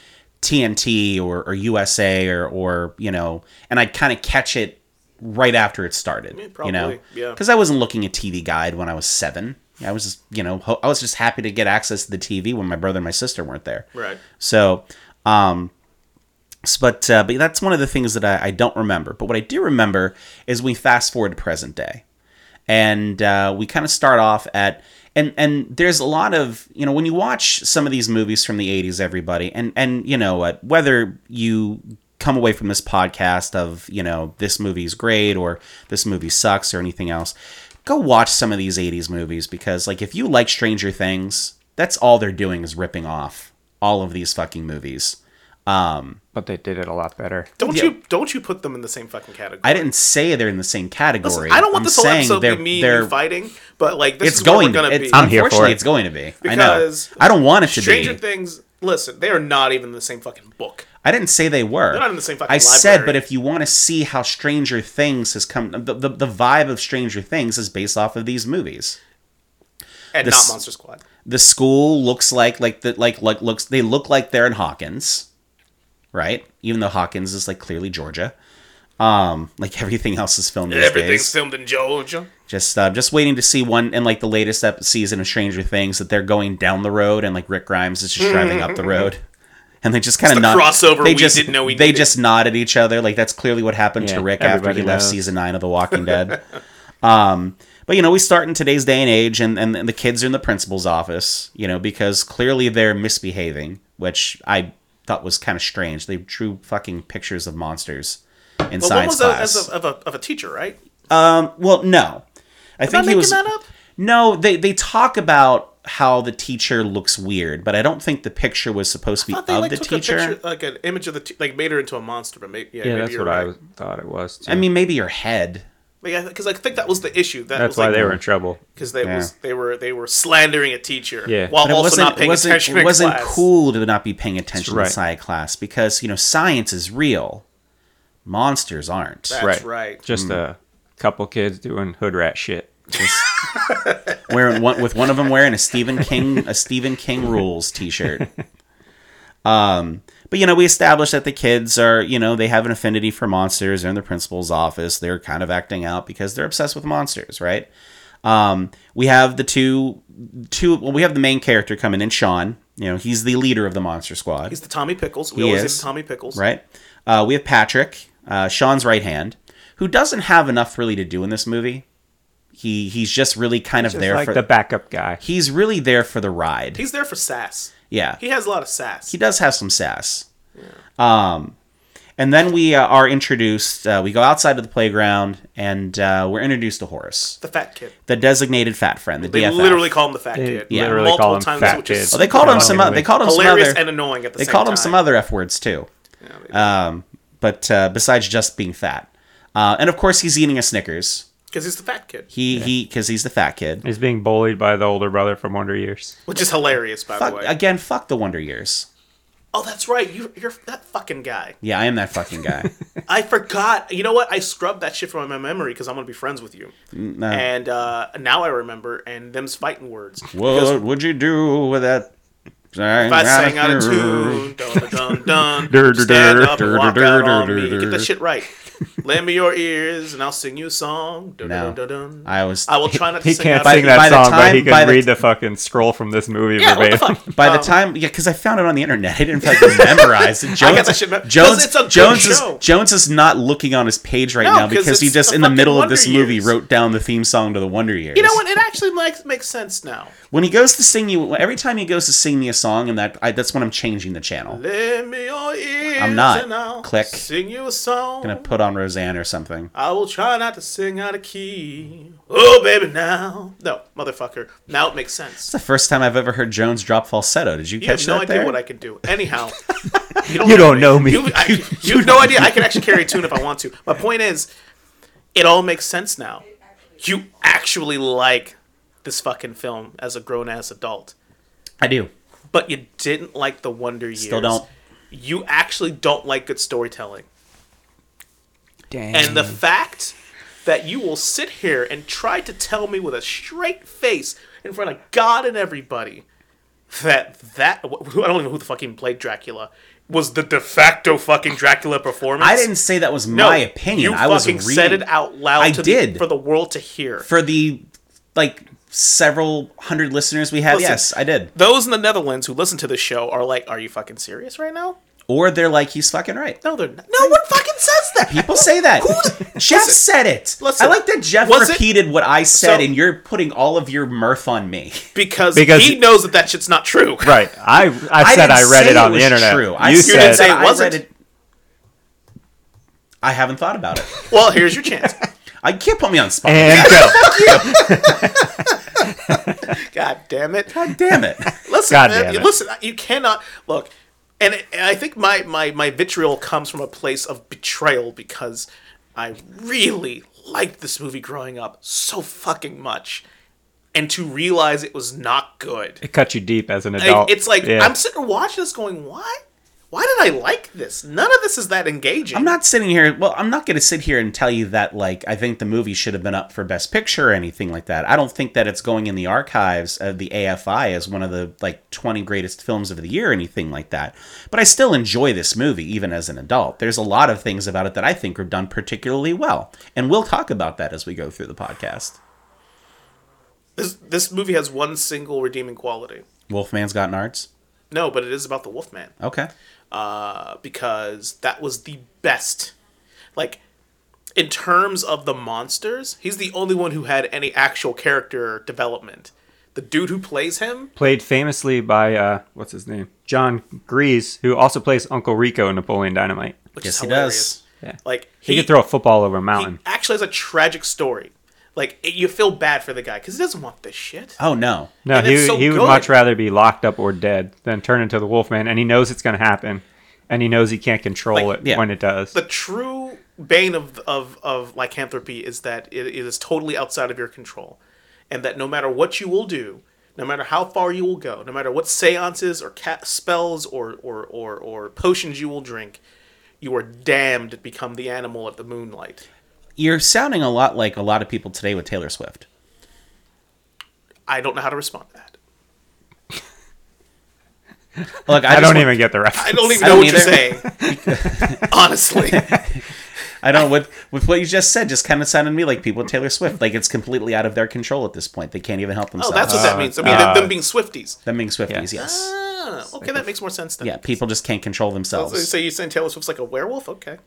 TNT or, or USA or or you know, and I'd kind of catch it right after it started. you know, probably, yeah. because I wasn't looking at TV Guide when I was seven. I was just, you know, ho- I was just happy to get access to the TV when my brother and my sister weren't there. Right. So, um, s- but uh, but that's one of the things that I, I don't remember. But what I do remember is we fast forward to present day, and uh, we kind of start off at and and there's a lot of you know when you watch some of these movies from the 80s everybody and and you know what whether you come away from this podcast of you know this movie's great or this movie sucks or anything else go watch some of these 80s movies because like if you like stranger things that's all they're doing is ripping off all of these fucking movies um But they did it a lot better. don't Yeah. you don't you put them in the same fucking category? i didn't say they're in the same category Listen, I don't want I'm this whole episode to they're- be me they're- and fighting, but like this it's is where going we're gonna to be. I'm here for it. it's going to be i Because know i don't want it to be Stranger Things. Listen, they are not even in the same fucking book. I didn't say they were. They're not in the same fucking I said, but if you want to see how Stranger Things has come, the, the, the vibe of Stranger Things is based off of these movies. And This- not Monster Squad. The school looks like like the like like looks they look like they're in Hawkins, right? Even though Hawkins is like clearly Georgia. Um, like *laughs* everything else is filmed these Everything's days. filmed in Georgia. Just uh, just waiting to see one in like the latest ep- season of Stranger Things that they're going down the road and like Rick Grimes is just driving up the road. *laughs* And they just kind of the nod. crossover they we just didn't know we they needed. just nod at each other. Like that's clearly what happened to Rick after he everybody left season nine of The Walking Dead. *laughs* um, but you know, we start in today's day and age, and, and the kids are in the principal's office. You know, because clearly they're misbehaving, which I thought was kind of strange. They drew fucking pictures of monsters in But one science was a, class. as a, of, a, of a teacher, right? Um, well, no. I Am I think he making was. that up? No, they they talk about how the teacher looks weird, but I don't think the picture was supposed to be I of like the took teacher. a picture, like an image of the, te- like made her into a monster, but maybe yeah, Yeah, maybe that's what I right. was, thought it was. Too. I mean, maybe her head. Because I think that was the issue. That that's was why like, they were in trouble. because they Yeah. was they were they were slandering a teacher, Yeah. while But it also wasn't, not paying it wasn't, attention it wasn't class. cool to not be paying attention Right. to sci class because, you know, science is real. Monsters aren't. That's right. right. Just a couple kids doing hood rat shit. *laughs* *laughs* wearing one, with one of them wearing a Stephen King a Stephen King rules T-shirt. *laughs* Um, but you know, we established that the kids are, you know, they have an affinity for monsters. They're in the principal's office. They're kind of acting out because they're obsessed with monsters, right? Um, we have the two, two. Well, we have the main character coming in, Sean. You know, he's the leader of the Monster Squad. He's the Tommy Pickles. We He always is. say Tommy Pickles. right? Uh, we have Patrick, uh, Sean's right hand, who doesn't have enough really to do in this movie. He he's just really kind of there like for the backup guy. he's really there for the ride. He's there for sass. yeah, He has a lot of sass. he does have some sass. Um, and then we uh, are introduced. Uh, we go outside of the playground, and uh, we're introduced to Horace, the fat kid. the designated fat friend, the They DFF. literally call him the fat They kid. Yeah. literally Multiple call him times, fat which is kid. Well, they called him some. o- They called him some hilarious other. and annoying at the They same called him some other f words too. Yeah, Um, but uh, besides just being fat, uh, and of course he's eating a Snickers. Because he's the fat kid. He he because he's the fat kid. He's being bullied by the older brother from Wonder Years. Which is hilarious, by the Fuck, way. again, fuck the Wonder Years. oh, that's right. You, you're that fucking guy. Yeah, I am that fucking guy. *laughs* I forgot. You know what? I scrubbed that shit from my memory because I'm going to be friends with you. no. And uh, now I remember, and them's fighting words. Because what would you do with that? if I sang out of tune, dun dun dun dun, *laughs* Dur, dur, stand dur, up and walk out on me. Get that shit right. *laughs* Lend me your ears, and I'll sing you a song. Dun, No. dun, dun, dun. I was. I will try not to He sing can't out By- of sing by that the song, but he time- by can the- read the fucking scroll from this movie Yeah, what the verbatim. fuck? *laughs* By the Um, time, yeah, because I found it on the internet. I didn't *laughs* fucking memorize it. Jones, got shit Jones, it's a good Jones is show. Jones is not looking on his page right No, now 'cause because he just in the fucking middle of Wonder this movie wrote down the theme song to the Wonder Years. You know what? It actually makes makes sense now. When he goes to sing you, every time he goes to sing me a song, and that I, that's when I'm changing the channel. Lend me your ears. I'm not. And I'll Click. Sing you a song. gonna put on Roseanne or something. I will try not to sing out of key. Oh, baby, now. No, motherfucker. Now it makes sense. It's the first time I've ever heard Jones drop falsetto. Did you You have catch no that idea there? what I can do. Anyhow, *laughs* You don't know me. You, I, you have no idea. I can actually carry a tune if I want to. My point is, it all makes sense now. You actually like this fucking film as a grown ass adult, I do. but you didn't like the Wonder Years. Still don't. you actually don't like good storytelling. Dang. And the fact that you will sit here and try to tell me with a straight face in front of God and everybody that that I don't even know who the fucking played Dracula was the de facto fucking Dracula performance. I didn't say that was No, my opinion. You I was fucking reading said it out loud. I to did. the, for the world to hear. for the like several hundred listeners we have. Listen. yes, I did. Those in the Netherlands who listen to this show are like, "Are you fucking serious right now?" Or they're like, he's fucking right. No, they're not. No one fucking says that. People say that. *laughs* Jeff Listen, said it. listen, I like that Jeff was it- repeated what I said, So- and you're putting all of your mirth on me. *laughs* because, Because- he knows that that shit's not true. right. I I *laughs* said didn't I read say it on the internet. True. I You said didn't say it wasn't. read it. I haven't thought about it. Well, here's your chance. I can't put me on spot. and go. God damn it. God damn it. Listen, God man, damn you- it. listen. You cannot look, and, it- and I think my, my my vitriol comes from a place of betrayal because I really liked this movie growing up so fucking much, and to realize it was not good. It cut you deep as an adult. it's like Yeah. I'm sitting watching this, going, "Why? Why did I like this? None of this is that engaging." I'm not sitting here. Well, I'm not going to sit here and tell you that like I think the movie should have been up for Best Picture or anything like that. I don't think that it's going in the archives of the AFI as one of the like 20 greatest films of the year or anything like that. But I still enjoy this movie even as an adult. There's a lot of things about it that I think are done particularly well, and we'll talk about that as we go through the podcast. This this movie has one single redeeming quality. Wolfman's got nards. No, but it is about the Wolfman. Okay. uh, because that was the best. Like, in terms of the monsters, he's the only one who had any actual character development. The dude who plays him, played famously by uh, what's his name, Jon Gries, who also plays Uncle Rico in Napoleon Dynamite. which Yes, is he does. Yeah. Like He, could throw a football over a he mountain. actually has a tragic story. Like it, you feel bad for the guy because he doesn't want this shit. Oh no. No, and he, it's so he would good. much rather be locked up or dead than turn into the Wolfman, and he knows it's going to happen, and he knows he can't control Like, it yeah. when it does. The true bane of of of lycanthropy is that it, it is totally outside of your control, and that no matter what you will do, no matter how far you will go, no matter what seances or cat spells or or or, or potions you will drink, you are damned to become the animal of the moonlight. You're sounding a lot like a lot of people today with Taylor Swift. I don't know how to respond to that. Look, I, just don't want- even get the reference. I don't even know don't what you're saying. *laughs* Honestly, *laughs* I don't with with what you just said. Just kind of sounded to me like people with Taylor Swift. Like it's completely out of their control at this point. They can't even help themselves. oh, that's what that Uh, means. I mean, uh, them being Swifties. Them being Swifties, Yeah. yes. Ah, okay, that makes more sense then. Yeah, people just can't control So, themselves. so you're saying Taylor Swift's like a werewolf? Okay.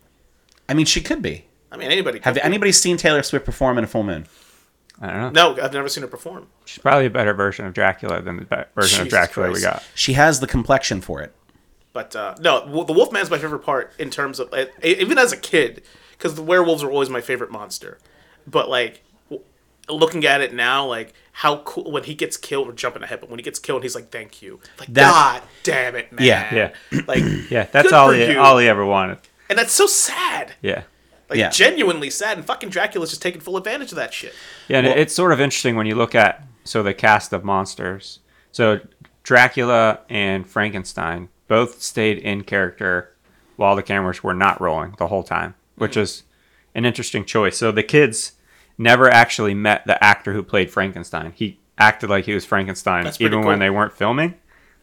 I mean, she could be. I mean, anybody. Have could be. anybody seen Taylor Swift perform in a full moon? I don't know. No, I've never seen her perform. She's probably a better version of Dracula than the be- version of Jesus Dracula we got. She has the complexion for it. But uh, no, w- the Wolfman's my favorite part in terms of uh, even as a kid, because the werewolves were always my favorite monster. But like w- looking at it now, like how cool when he gets killed. We're jumping ahead, but when he gets killed, he's like, "Thank you." Like, That- God damn it, man. Yeah. Yeah. Like, *clears throat* Yeah, that's all he you. all he ever wanted. and that's so sad. Yeah. Like Yeah. genuinely sad, and fucking Dracula's just taking full advantage of that shit. Yeah, and Well- it's sort of interesting when you look at so the cast of monsters. So Dracula and Frankenstein both stayed in character while the cameras were not rolling the whole time, which is an interesting choice. So the kids never actually met the actor who played Frankenstein. He acted like he was Frankenstein even when they weren't filming.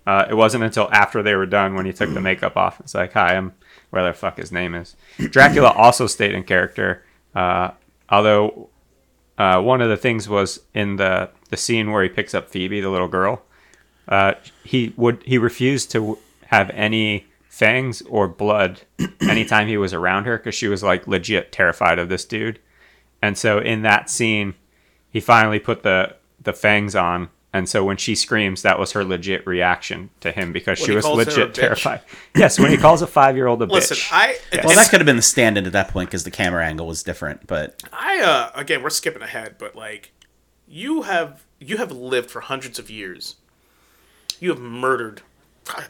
Uh, it wasn't until after they were done when he took the *clears throat* makeup off. It's like, hi, I'm where the fuck his name is. Dracula also stayed in character, uh, although uh, one of the things was in the the scene where he picks up Phoebe, the little girl. Uh, he would he refused to have any fangs or blood *clears throat* anytime he was around her because she was like legit terrified of this dude. And so in that scene, he finally put the the fangs on. And so when she screams, that was her legit reaction to him because When she was calls her a legit terrified. *laughs* Yes, when he calls a five year old a Listen, bitch. I Yes. Well, that could have been the stand-in at that point because the camera angle was different. But I uh again we're skipping ahead, but like you have you have lived for hundreds of years. You have murdered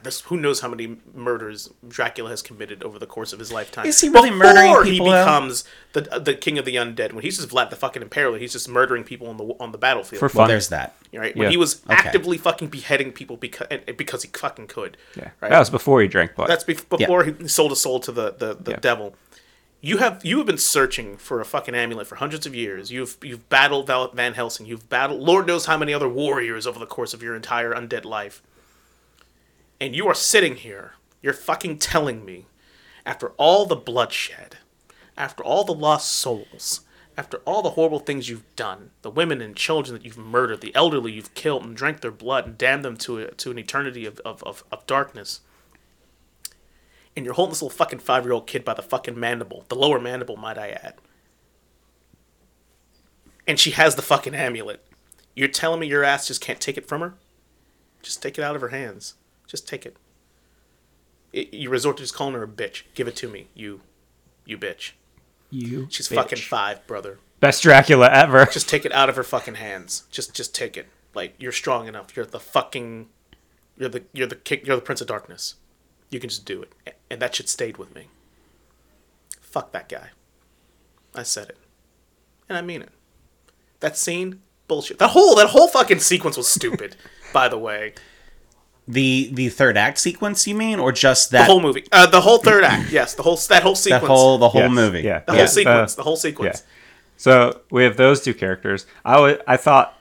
this who knows how many murders Dracula has committed over the course of his lifetime. Is he really Before murdering he people, though? becomes the the king of the undead. When he's just Vlad the fucking Impaler, he's just murdering people on the on the battlefield. For Well, fun. there's that. right? When Yeah. he was Okay. actively fucking beheading people because because he fucking could. yeah. Right. That was before he drank blood. That's bef- before he sold his soul to the the, the Yeah. devil. You have you have been searching for a fucking amulet for hundreds of years. You've you've battled Val- Van Helsing. You've battled Lord knows how many other warriors over the course of your entire undead life. And you are sitting here. You're fucking telling me, after all the bloodshed, after all the lost souls, after all the horrible things you've done, the women and children that you've murdered, the elderly you've killed and drank their blood and damned them to a, to an eternity of, of, of, of darkness and you're holding this little fucking five year old kid by the fucking mandible, the lower mandible, might I add. And she has the fucking amulet. You're telling me your ass just can't take it from her? Just take it out of her hands. Just take it. It- you resort to just calling her a bitch. Give it to me, you, you bitch. you. She's bitch. fucking five, brother. best Dracula ever. Just take it out of her fucking hands. Just, just take it. Like you're strong enough. You're the fucking, you're the, you're the kick. You're the Prince of Darkness. You can just do it, and that shit stayed with me. Fuck that guy. I said it, and I mean it. That scene, bullshit. That whole that whole fucking sequence was stupid. *laughs* by the way, The the third act sequence, you mean, or just the that whole movie, uh, the whole third act. *clears throat* Yes, the whole that whole that sequence. whole the whole Yes, movie? yeah. the Yeah. whole sequence. uh, the whole sequence. Yeah. So we have those two characters. I wa- I thought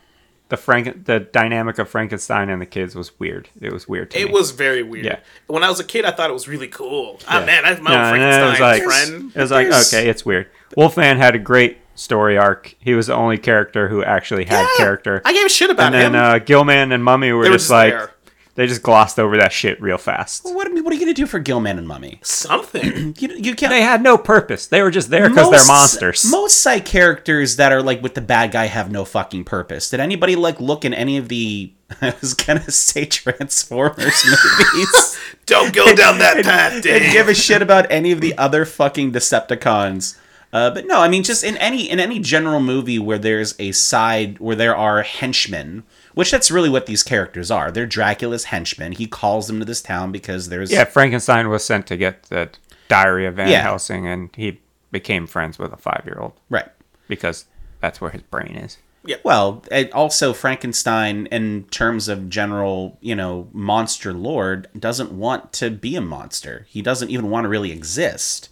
the Frank the dynamic of Frankenstein and the kids was weird. It was weird to It me. was very weird. Yeah. When I was a kid, I thought it was really cool. Ah Yeah. man, I my No, own and then it was like friend. it was like There's- okay, it's weird. Wolfman had a great story arc. He was the only character who actually had Yeah, character. I gave a shit about and then him. uh, Gill-man and Mummy were were just just like there. They just glossed over that shit real fast. What, what are you gonna do for Gill-man and Mummy? Something. *clears throat* You, you can't. They had no purpose. They were just there because they're monsters. Most side characters that are like with the bad guy have no fucking purpose. Did anybody like look in any of the *laughs* I was gonna say Transformers movies *laughs* Don't go down that path, and Dave. give a shit about any of the other fucking Decepticons? Uh, but no, I mean just in any in any general movie where there's a side where there are henchmen, which that's really what these characters are. They're Dracula's henchmen. He calls them to this town because there's yeah, Frankenstein was sent to get the diary of Van Yeah. Helsing, and he became friends with a five-year-old right. because that's where his brain is. Yeah. Well, and also Frankenstein, in terms of general, you know, monster lord, doesn't want to be a monster. He doesn't even want to really exist.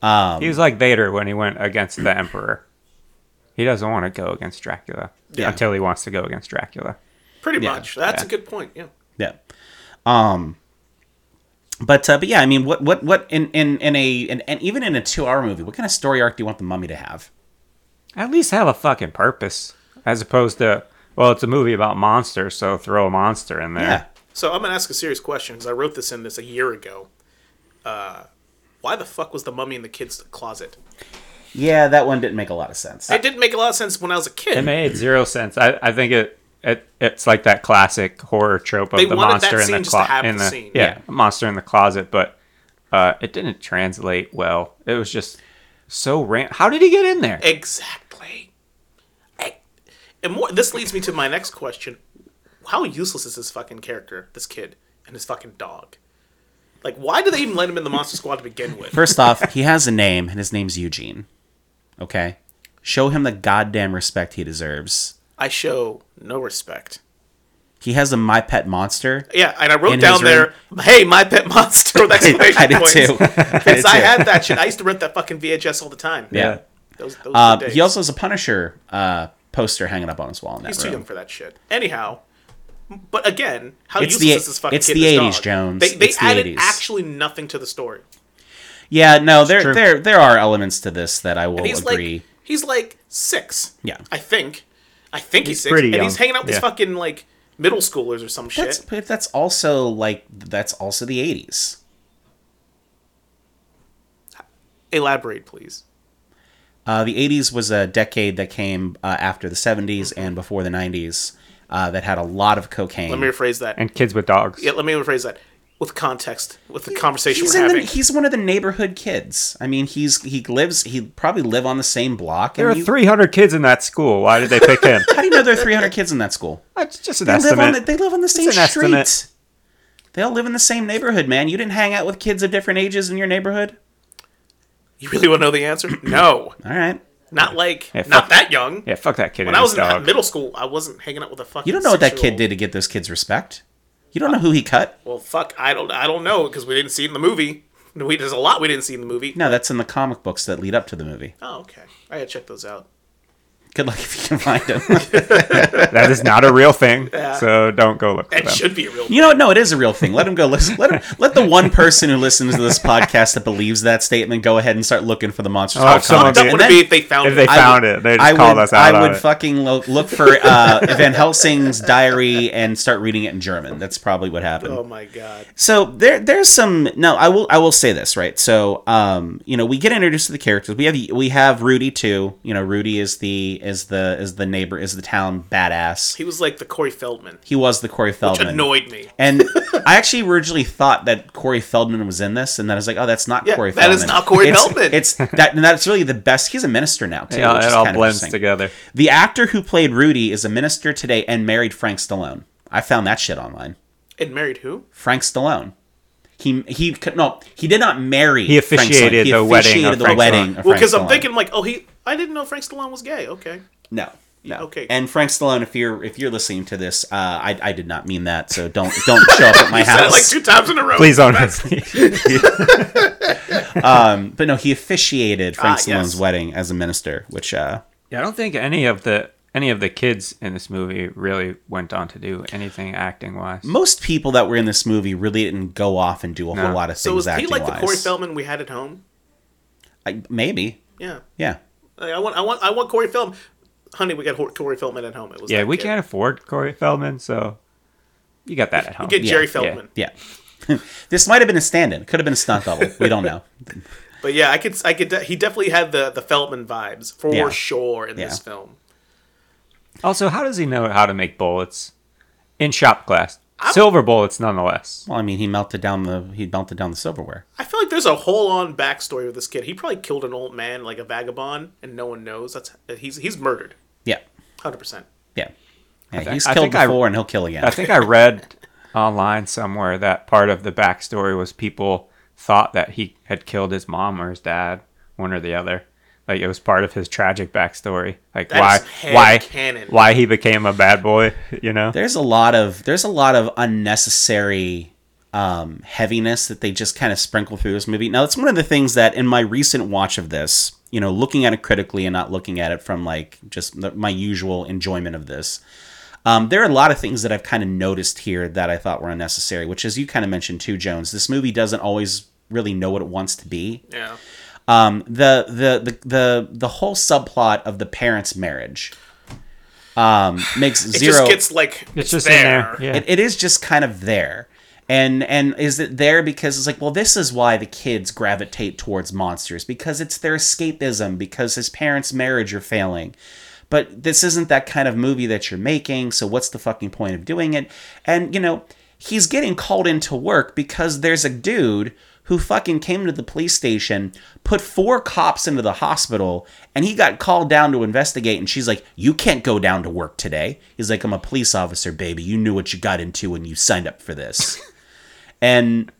Um, he was like Vader when he went against the Emperor. He doesn't want to go against Dracula Yeah. until he wants to go against Dracula. Pretty Yeah, much. That's yeah. a good point. Yeah. Yeah. Um. But uh, but yeah, I mean, what what what in in in a in, and even in a two hour movie, what kind of story arc do you want the mummy to have? At least have a fucking purpose, as opposed to well, it's a movie about monsters, so throw a monster in there. Yeah. So I'm gonna ask a serious question because I wrote this in this a year ago. Uh, why the fuck was the mummy in the kid's closet? Yeah, that one didn't make a lot of sense. It didn't make a lot of sense when I was a kid. It made zero sense. I, I think it, it it's like that classic horror trope of They the wanted that monster in scene the just to closet. have in the the scene. Yeah, Yeah. monster in the closet, but uh, it didn't translate well. It was just so ran. How did he get in there? Exactly. I- And more. This leads me to my next question: How useless is this fucking character, this kid, and his fucking dog? Like, why do they even let him in the Monster Squad to begin with? First off, he has a name, and his name's Eugene. Okay, show him the goddamn respect he deserves. I show no respect. He has a my pet monster. Yeah, and I wrote In down his there, "Hey, my pet monster!" *laughs* with exclamation I did points. too. *laughs* Because I too. had that shit. I used to rent that fucking VHS all the time. Yeah. Those, those Uh, days. he also has a Punisher uh, poster hanging up on his wall in that He's too young for that shit. Anyhow, but again, how It's useless the- is this fucking it's kid the 80s, dog? Jones. They, they It's the added 80s. actually nothing to the story. Yeah, no, there true. there there are elements to this that I will And he's agree. like he's like six. Yeah. I think. I think he's, He's six. pretty and young. he's hanging out with these Yeah. fucking like middle schoolers or some that's shit. but that's also like that's also the 80s. Elaborate, please. Uh, the 80s was a decade that came uh, after the 70s and before the 90s uh, that had a lot of cocaine. Let me rephrase that. And kids with dogs. yeah, let me rephrase that with context, with the conversation he's we're in the, having. he's one of the neighborhood kids. I mean, he's he lives he probably live on the same block. There and are you- 300 kids in that school. Why did they pick him? How do you know there are 300 kids in that school? That's just an They live on estimate. the, they live on the same an street. estimate. They all live in the same neighborhood, man. You didn't hang out with kids of different ages in your neighborhood? You really want to know the answer? No, *clears throat* All right. not like Yeah, not that young. Yeah, fuck that kid. When I was his in dog. middle school, I wasn't hanging out with a fucking. You don't know what that kid did to get those kids respect. You don't know who he cut. Well, fuck, I don't, I don't know because we didn't see it in the movie. We, there's a lot we didn't see in the movie. No, that's in the comic books that lead up to the movie. Oh, okay. I gotta check those out. Good luck if you can find them. *laughs* That is not a real thing, so don't go look for It them. should be a real. Thing. You know? No, it is a real thing. Let him go listen. Let him, let the one person who listens to this podcast that believes that statement go ahead and start looking for the monsters. Oh, Call someone. That would then- be if they found it. If they it. I found would- it, they just I called would, us out I would it. fucking lo- look for uh, Van Helsing's diary and start reading it in German. That's probably what happened. oh my god. So there, there's some. No, I will. I will say this right. So, um, you know, we get introduced to the characters. We have we have Rudy too. You know, Rudy is the is the is the neighbor is the town badass. He was like the Corey Feldman, He was the Corey Feldman. which annoyed me. And *laughs* I actually originally thought that Corey Feldman was in this, and then I was like, oh, that's not Yeah, Corey that Feldman. is not Corey it's, Feldman. It's that, and that's really the best. He's a minister now too. Yeah, which it is all blends together. The actor who played Rudy is a minister today and married Frank Stallone. I found that shit online. And married who? Frank Stallone. He he could- no he did not marry. He officiated Stallone. He the wedding officiated of the Frank wedding Stallone. of Well, because I'm thinking like, oh, he. I didn't know Frank Stallone was gay. Okay. no. No. Okay. And Frank Stallone, if you're if you're listening to this, uh, I I did not mean that. So don't don't show up at *laughs* my You said it house. like two times in a row. Please don't. *laughs* um, but no, he officiated Frank Ah, Stallone's yes. wedding as a minister, which uh, yeah, I don't think any of the any of the kids in this movie really went on to do anything acting wise. most people that were in this movie really didn't go off and do a No. whole lot of things. so things was he acting like the. Corey Feldman we had at home? I, maybe, Yeah. yeah. Like, I want, I want, I want Corey Feldman. Honey, we got Corey Feldman at home. It was Yeah, we kid. can't afford Corey Feldman, so you got that at home. get Yeah, Jerry yeah. Feldman. Yeah. *laughs* this might have been a stand-in. Could have been a stunt double. We don't know. *laughs* But yeah, I could, I could. de- He definitely had the the Feldman vibes for Yeah. sure in this film. Also, how does he know how to make bullets in shop class? I'm- Silver bullets, nonetheless. Well, I mean, he melted down the he melted down the silverware. I feel like there's a whole on backstory with this kid. He probably killed an old man like a vagabond, and no one knows. That's he's he's murdered, Yeah, hundred percent. yeah. yeah think- he's killed think I- before, and he'll kill again. I think I *laughs* read online somewhere that part of the backstory was people thought that he had killed his mom or his dad, one or the other. Like it was part of his tragic backstory, like That why why canon. why he became a bad boy. You know, there's a lot of there's a lot of unnecessary um, heaviness that they just kind of sprinkle through this movie. Now, it's one of the things that in my recent watch of this, you know, looking at it critically and not looking at it from like just the, my usual enjoyment of this. Um, there are a lot of things that I've kind of noticed here that I thought were unnecessary, which, as you kind of mentioned too, Jones, this movie doesn't always really know what it wants to be. Yeah, Um, the, the the the the whole subplot of the parents' marriage um, makes it zero. just gets like it's just in there. Yeah, It, it is just kind of there. And and is it there because it's like, well, this is why the kids gravitate towards monsters because it's their escapism because his parents' marriage are failing. But this isn't that kind of movie that you're making, so what's the fucking point of doing it? And you know, he's getting called into work because there's a dude who fucking came to the police station, put four cops into the hospital, and he got called down to investigate. And she's like, You can't go down to work today. He's like, I'm a police officer, baby. You knew what you got into when you signed up for this. *laughs* and,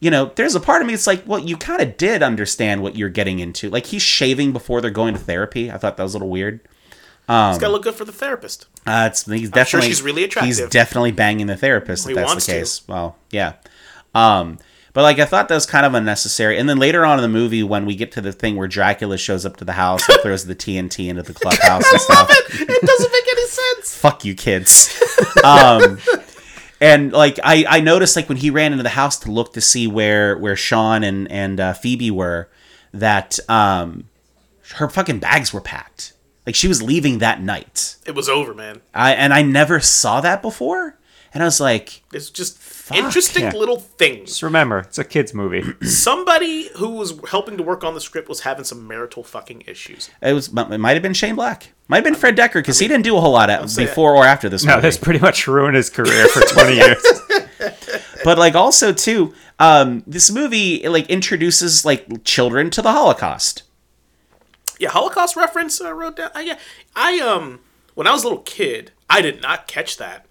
you know, there's a part of me that's like, Well, you kind of did understand what you're getting into. Like, he's shaving before they're going to therapy. I thought that was a little weird. it's gotta look good for the therapist. Uh, it's he's sure definitely she's really attractive. He's definitely banging the therapist He if that's the to. case. Well, yeah. Um, but like I thought that was kind of unnecessary. And then later on in the movie, when we get to the thing where Dracula shows up to the house and throws the TNT into the clubhouse *laughs* and stuff, It doesn't make any sense. *laughs* fuck you kids. um, and like I, I noticed like when he ran into the house to look to see where where Sean and and uh, Phoebe were, that um, her fucking bags were packed. Like she was leaving that night. It was over, man. I and I never saw that before, and I was like, It's just interesting yeah. little things. just remember, it's a kids movie. *clears throat* Somebody who was helping to work on the script was having some marital fucking issues. it was it might have been Shane Black, might have been Fred Dekker because he didn't do a whole lot of, say- before or after this no, movie. this pretty much ruined his career for twenty years. *laughs* but like also too, um, this movie like introduces like children to the Holocaust. Yeah, Holocaust reference I wrote down. I, yeah, I um when I was a little kid, I did not catch that.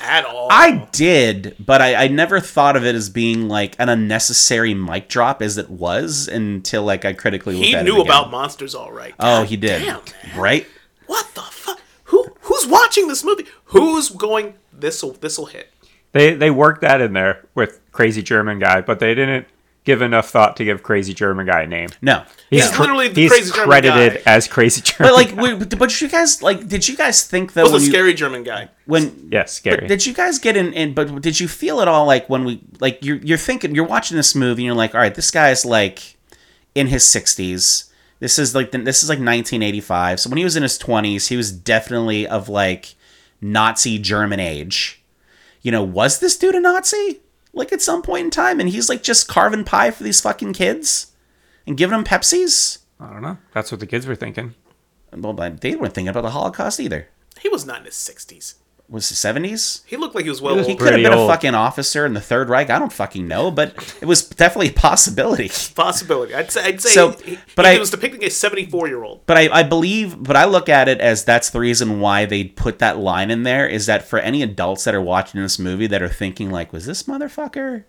At all. I did, but I, I never thought of it as being like an unnecessary mic drop as it was until like I critically looked he at knew it again. about monsters all right. Oh, he did. Damn, man. right? What the fuck? Who who's watching this movie? Who's going? This'll this'll hit. They they worked that in there with crazy German guy, but they didn't give enough thought to give crazy German guy a name. No. He's Yeah. literally the He's crazy German credited guy. as crazy German. But like, wait, but but you guys like? Did you guys think that Was a when you, scary German guy. when yeah, scary. But did you guys get in, in? But did you feel at all like when we like you're you're thinking you're watching this movie and you're like, all right, this guy's like in his sixties. This is like this is like 1985. So when he was in his 20s, he was definitely of like Nazi German age. You know, was this dude a Nazi? Like at some point in time, and he's like just carving pie for these fucking kids and giving them Pepsis. I don't know. That's what the kids were thinking. Well, but they weren't thinking about the Holocaust either. He was not in his sixties. Was the 70s? He looked like he was well was He could have Pretty been a fucking officer in the Third Reich. I don't fucking know, but it was definitely a possibility. *laughs* Possibility. I'd say. I'd say. So, he, but he I- was depicting a seventy-four-year-old. But I, I believe, but I look at it as that's the reason why they put that line in there is that for any adults that are watching this movie that are thinking like, was this motherfucker?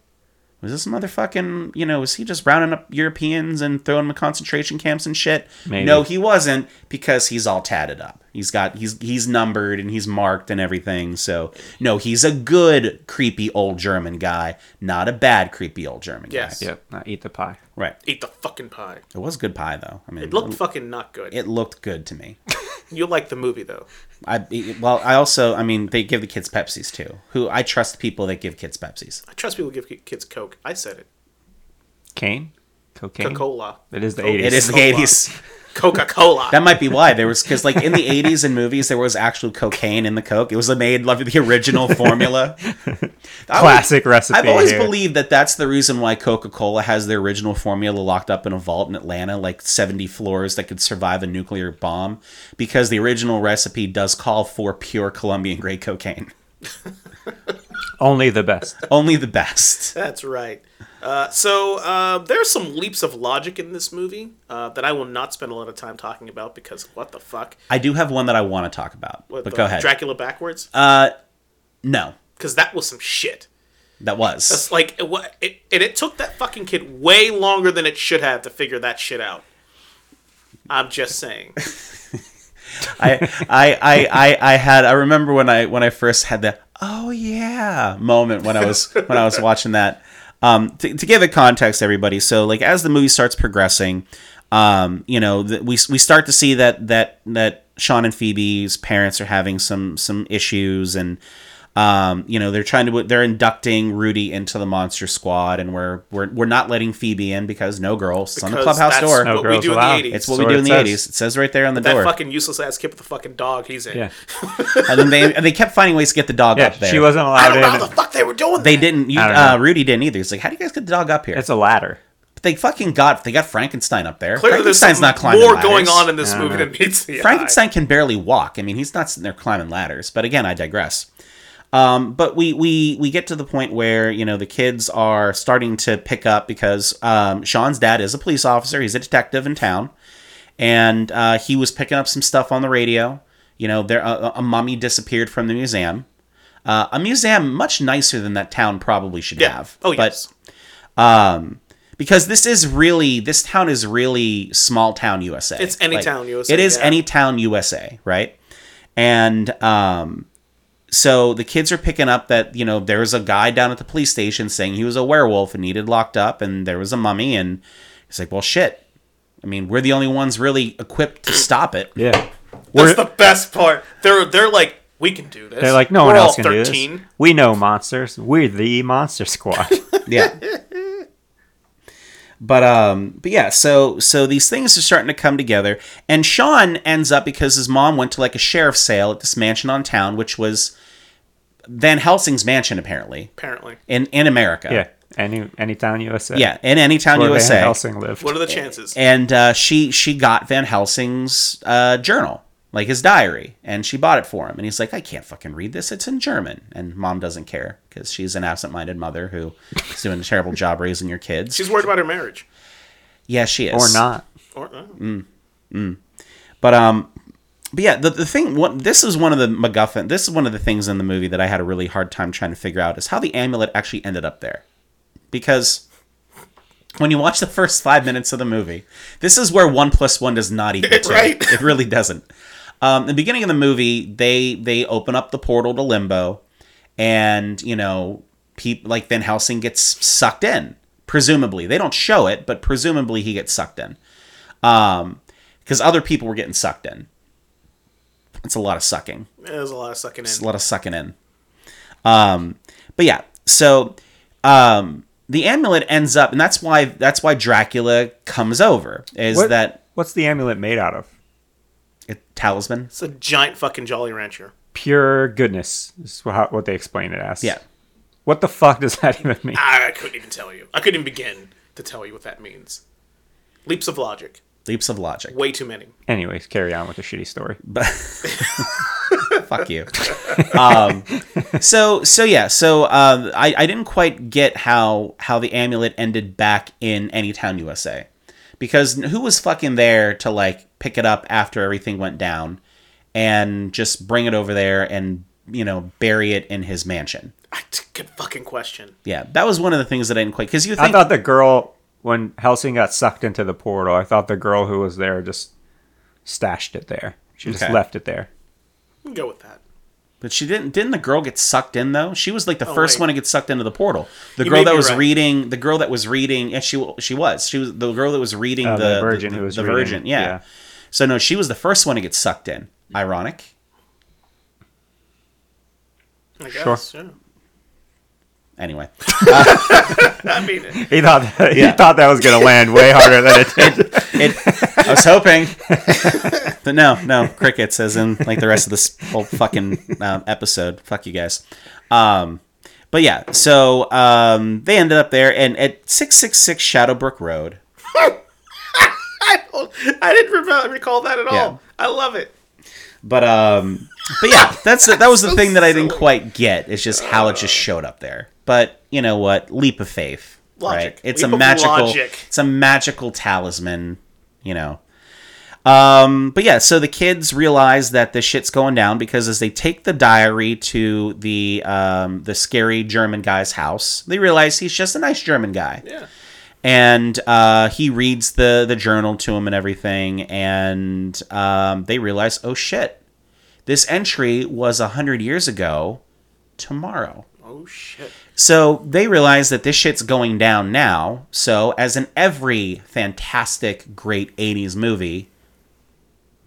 Was this motherfucking, you know, was he just rounding up Europeans and throwing them in concentration camps and shit? Maybe. No, he wasn't because he's all tatted up. He's got he's he's numbered and he's marked and everything. So no, he's a good creepy old German guy, not a bad creepy old German Yes. guy. Yep. Not eat the pie. Right. Eat the fucking pie. It was good pie though. I mean, It looked fucking not good. it looked good to me. *laughs* you like the movie though. I well, I also, I mean, they give the kids Pepsis too. Who I trust people that give kids Pepsis. I trust people who give kids Coke. I said it. Cane? Cocaine? Coca-Cola. It is the 80s. It is the Cola. Eighties. Coca-Cola. That might be why there was because like in the eighties in movies there was actual cocaine in the Coke. It was made like the original formula. *laughs* I Classic recipe I've always here. believed that that's the reason why Coca Cola has their original formula locked up in a vault in Atlanta, like seventy floors that could survive a nuclear bomb, because the original recipe does call for pure Colombian grade cocaine. *laughs* Only the best. *laughs* Only the best. That's right. Uh, so uh, there's some leaps of logic in this movie uh, that I will not spend a lot of time talking about because what the fuck? I do have one that I want to talk about, What, but the go ahead. Dracula backwards? Uh, no, Because that was some shit. that was. It's like it, it, and it took that fucking kid way longer than it should have to figure that shit out. I'm just saying. *laughs* I, I, I, I, I had. I remember when I when I first had the oh yeah moment when I was when I was watching that. Um, to, to give it context, everybody. So like as the movie starts progressing, um, you know, the, we we start to see that that that Sean and Phoebe's parents are having some some issues and. Um, you know they're trying to they're inducting Rudy into the Monster Squad, and we're we're, we're not letting Phoebe in because no girls. It's on the clubhouse that's door. No what we girls do allowed. in the 80s. It's what So we do in the says. '80s. It says right there on the that door. That fucking useless ass kid with the fucking dog he's in. Yeah. *laughs* and then they and they kept finding ways to get the dog Yeah, up there. she wasn't I allowed don't know how the fuck they were doing They that. didn't. You, uh. Rudy didn't either. He's like, how do you guys get the dog up here? It's a ladder. but they fucking got. They got Frankenstein up there. Clearly, Frankenstein's something not climbing more ladders. going on in this movie know. than meets the eye. Frankenstein can barely walk. I mean, he's not sitting there climbing ladders. But again, I digress. Um, but we we we get to the point where you know the kids are starting to pick up because um, Sean's dad is a police officer. He's a detective in town, and uh, he was picking up some stuff on the radio. You know, there a, a mummy disappeared from the museum. Uh, a museum much nicer than that town probably should Yeah. have. Oh But, yes. um, because this is really this town is really small town USA. It's any town USA, It is yeah. any town USA, right? And um, so the kids are picking up that you know there's a guy down at the police station saying he was a werewolf and needed locked up, and there was a mummy, and he's like, well, shit. I mean, we're the only ones really equipped to stop it. Yeah. That's We're, the best part. They're they're like, we can do this. they're like, no We're one else can do this. We know monsters. We're the monster squad. yeah *laughs* but um but yeah so so these things are starting to come together and sean ends up because his mom went to like a sheriff's sale at this mansion on town which was van helsing's mansion apparently Apparently, in in america yeah. Any any town USA. yeah in any town Where Van usa Helsing lived. what are the chances? and uh, she she got van helsing's uh, journal like his diary and she bought it for him and he's like i can't fucking read this it's in german and mom doesn't care because she's an absent-minded mother who is doing a terrible job raising your kids She's worried about her marriage, yeah she is or not. or uh, But um, but yeah, the, the thing, what, this is one of the MacGuffin, this is one of the things in the movie that I had a really hard time trying to figure out is how the amulet actually ended up there. Because when you watch the first five minutes of the movie, this is where one plus one does not equal *laughs* two. Right. It really doesn't. Um, in the beginning of the movie, they they open up the portal to Limbo, and you know, peop, like Van Helsing gets sucked in. Presumably, they don't show it, but presumably he gets sucked in, um, because other people were getting sucked in. It's a lot of sucking. There's a lot of sucking in. It's a lot of sucking in. Um, but yeah, so um, the amulet ends up, and that's why that's why Dracula comes over. Is What- that What's the amulet made out of? A talisman? It's a giant fucking Jolly Rancher. Pure goodness is how, what they explain it as. Yeah. What the fuck does that even mean? I, I couldn't even tell you. I couldn't even begin to tell you what that means. Leaps of logic. Leaps of logic. Way too many. Anyways, carry on with the shitty story. But *laughs* fuck you. Um, so so yeah. So uh, I I didn't quite get how how the amulet ended back in Anytown, USA, because who was fucking there to like pick it up after everything went down, and just bring it over there and you know bury it in his mansion. I t- good fucking question. Yeah, that was one of the things that I didn't quite because you I think thought the girl when Helsing got sucked into the portal, I thought the girl who was there just stashed it there. She just Okay. left it there. We can go with that. But she didn't. Didn't the girl get sucked in though? She was like the Oh, first wait. one to get sucked into the portal. The You girl that was right. reading. The girl that was reading. And she she was. She was the girl that was reading Uh, the, the virgin the, who was the reading, virgin. Yeah. yeah. So no, she was the first one to get sucked in. Ironic. I guess. Sure. Yeah. Anyway, *laughs* I mean, He thought that, Yeah. he thought that was gonna land way harder than it did. *laughs* it, I was hoping, *laughs* but no, no crickets. As in like the rest of this whole fucking um, episode. Fuck you guys. Um, but yeah, so um, they ended up there, and at six six six Shadowbrook Road. I, don't, I didn't re- recall that at all. Yeah. I love it. But um, but yeah, *coughs* that's that was the So thing that I didn't silly. quite get. It's just how it just showed up there. But you know what? Leap of faith, Logic. right? It's Leap a magical. logic. It's a magical talisman. You know. Um, but yeah, so the kids realize that this shit's going down because as they take the diary to the um, the scary German guy's house, they realize he's just a nice German guy Yeah. And uh, he reads the the journal to him and everything, and um, they realize, oh shit, this entry was a hundred years ago, tomorrow. Oh shit. So they realize that this shit's going down now. So as in every fantastic, great '80s movie,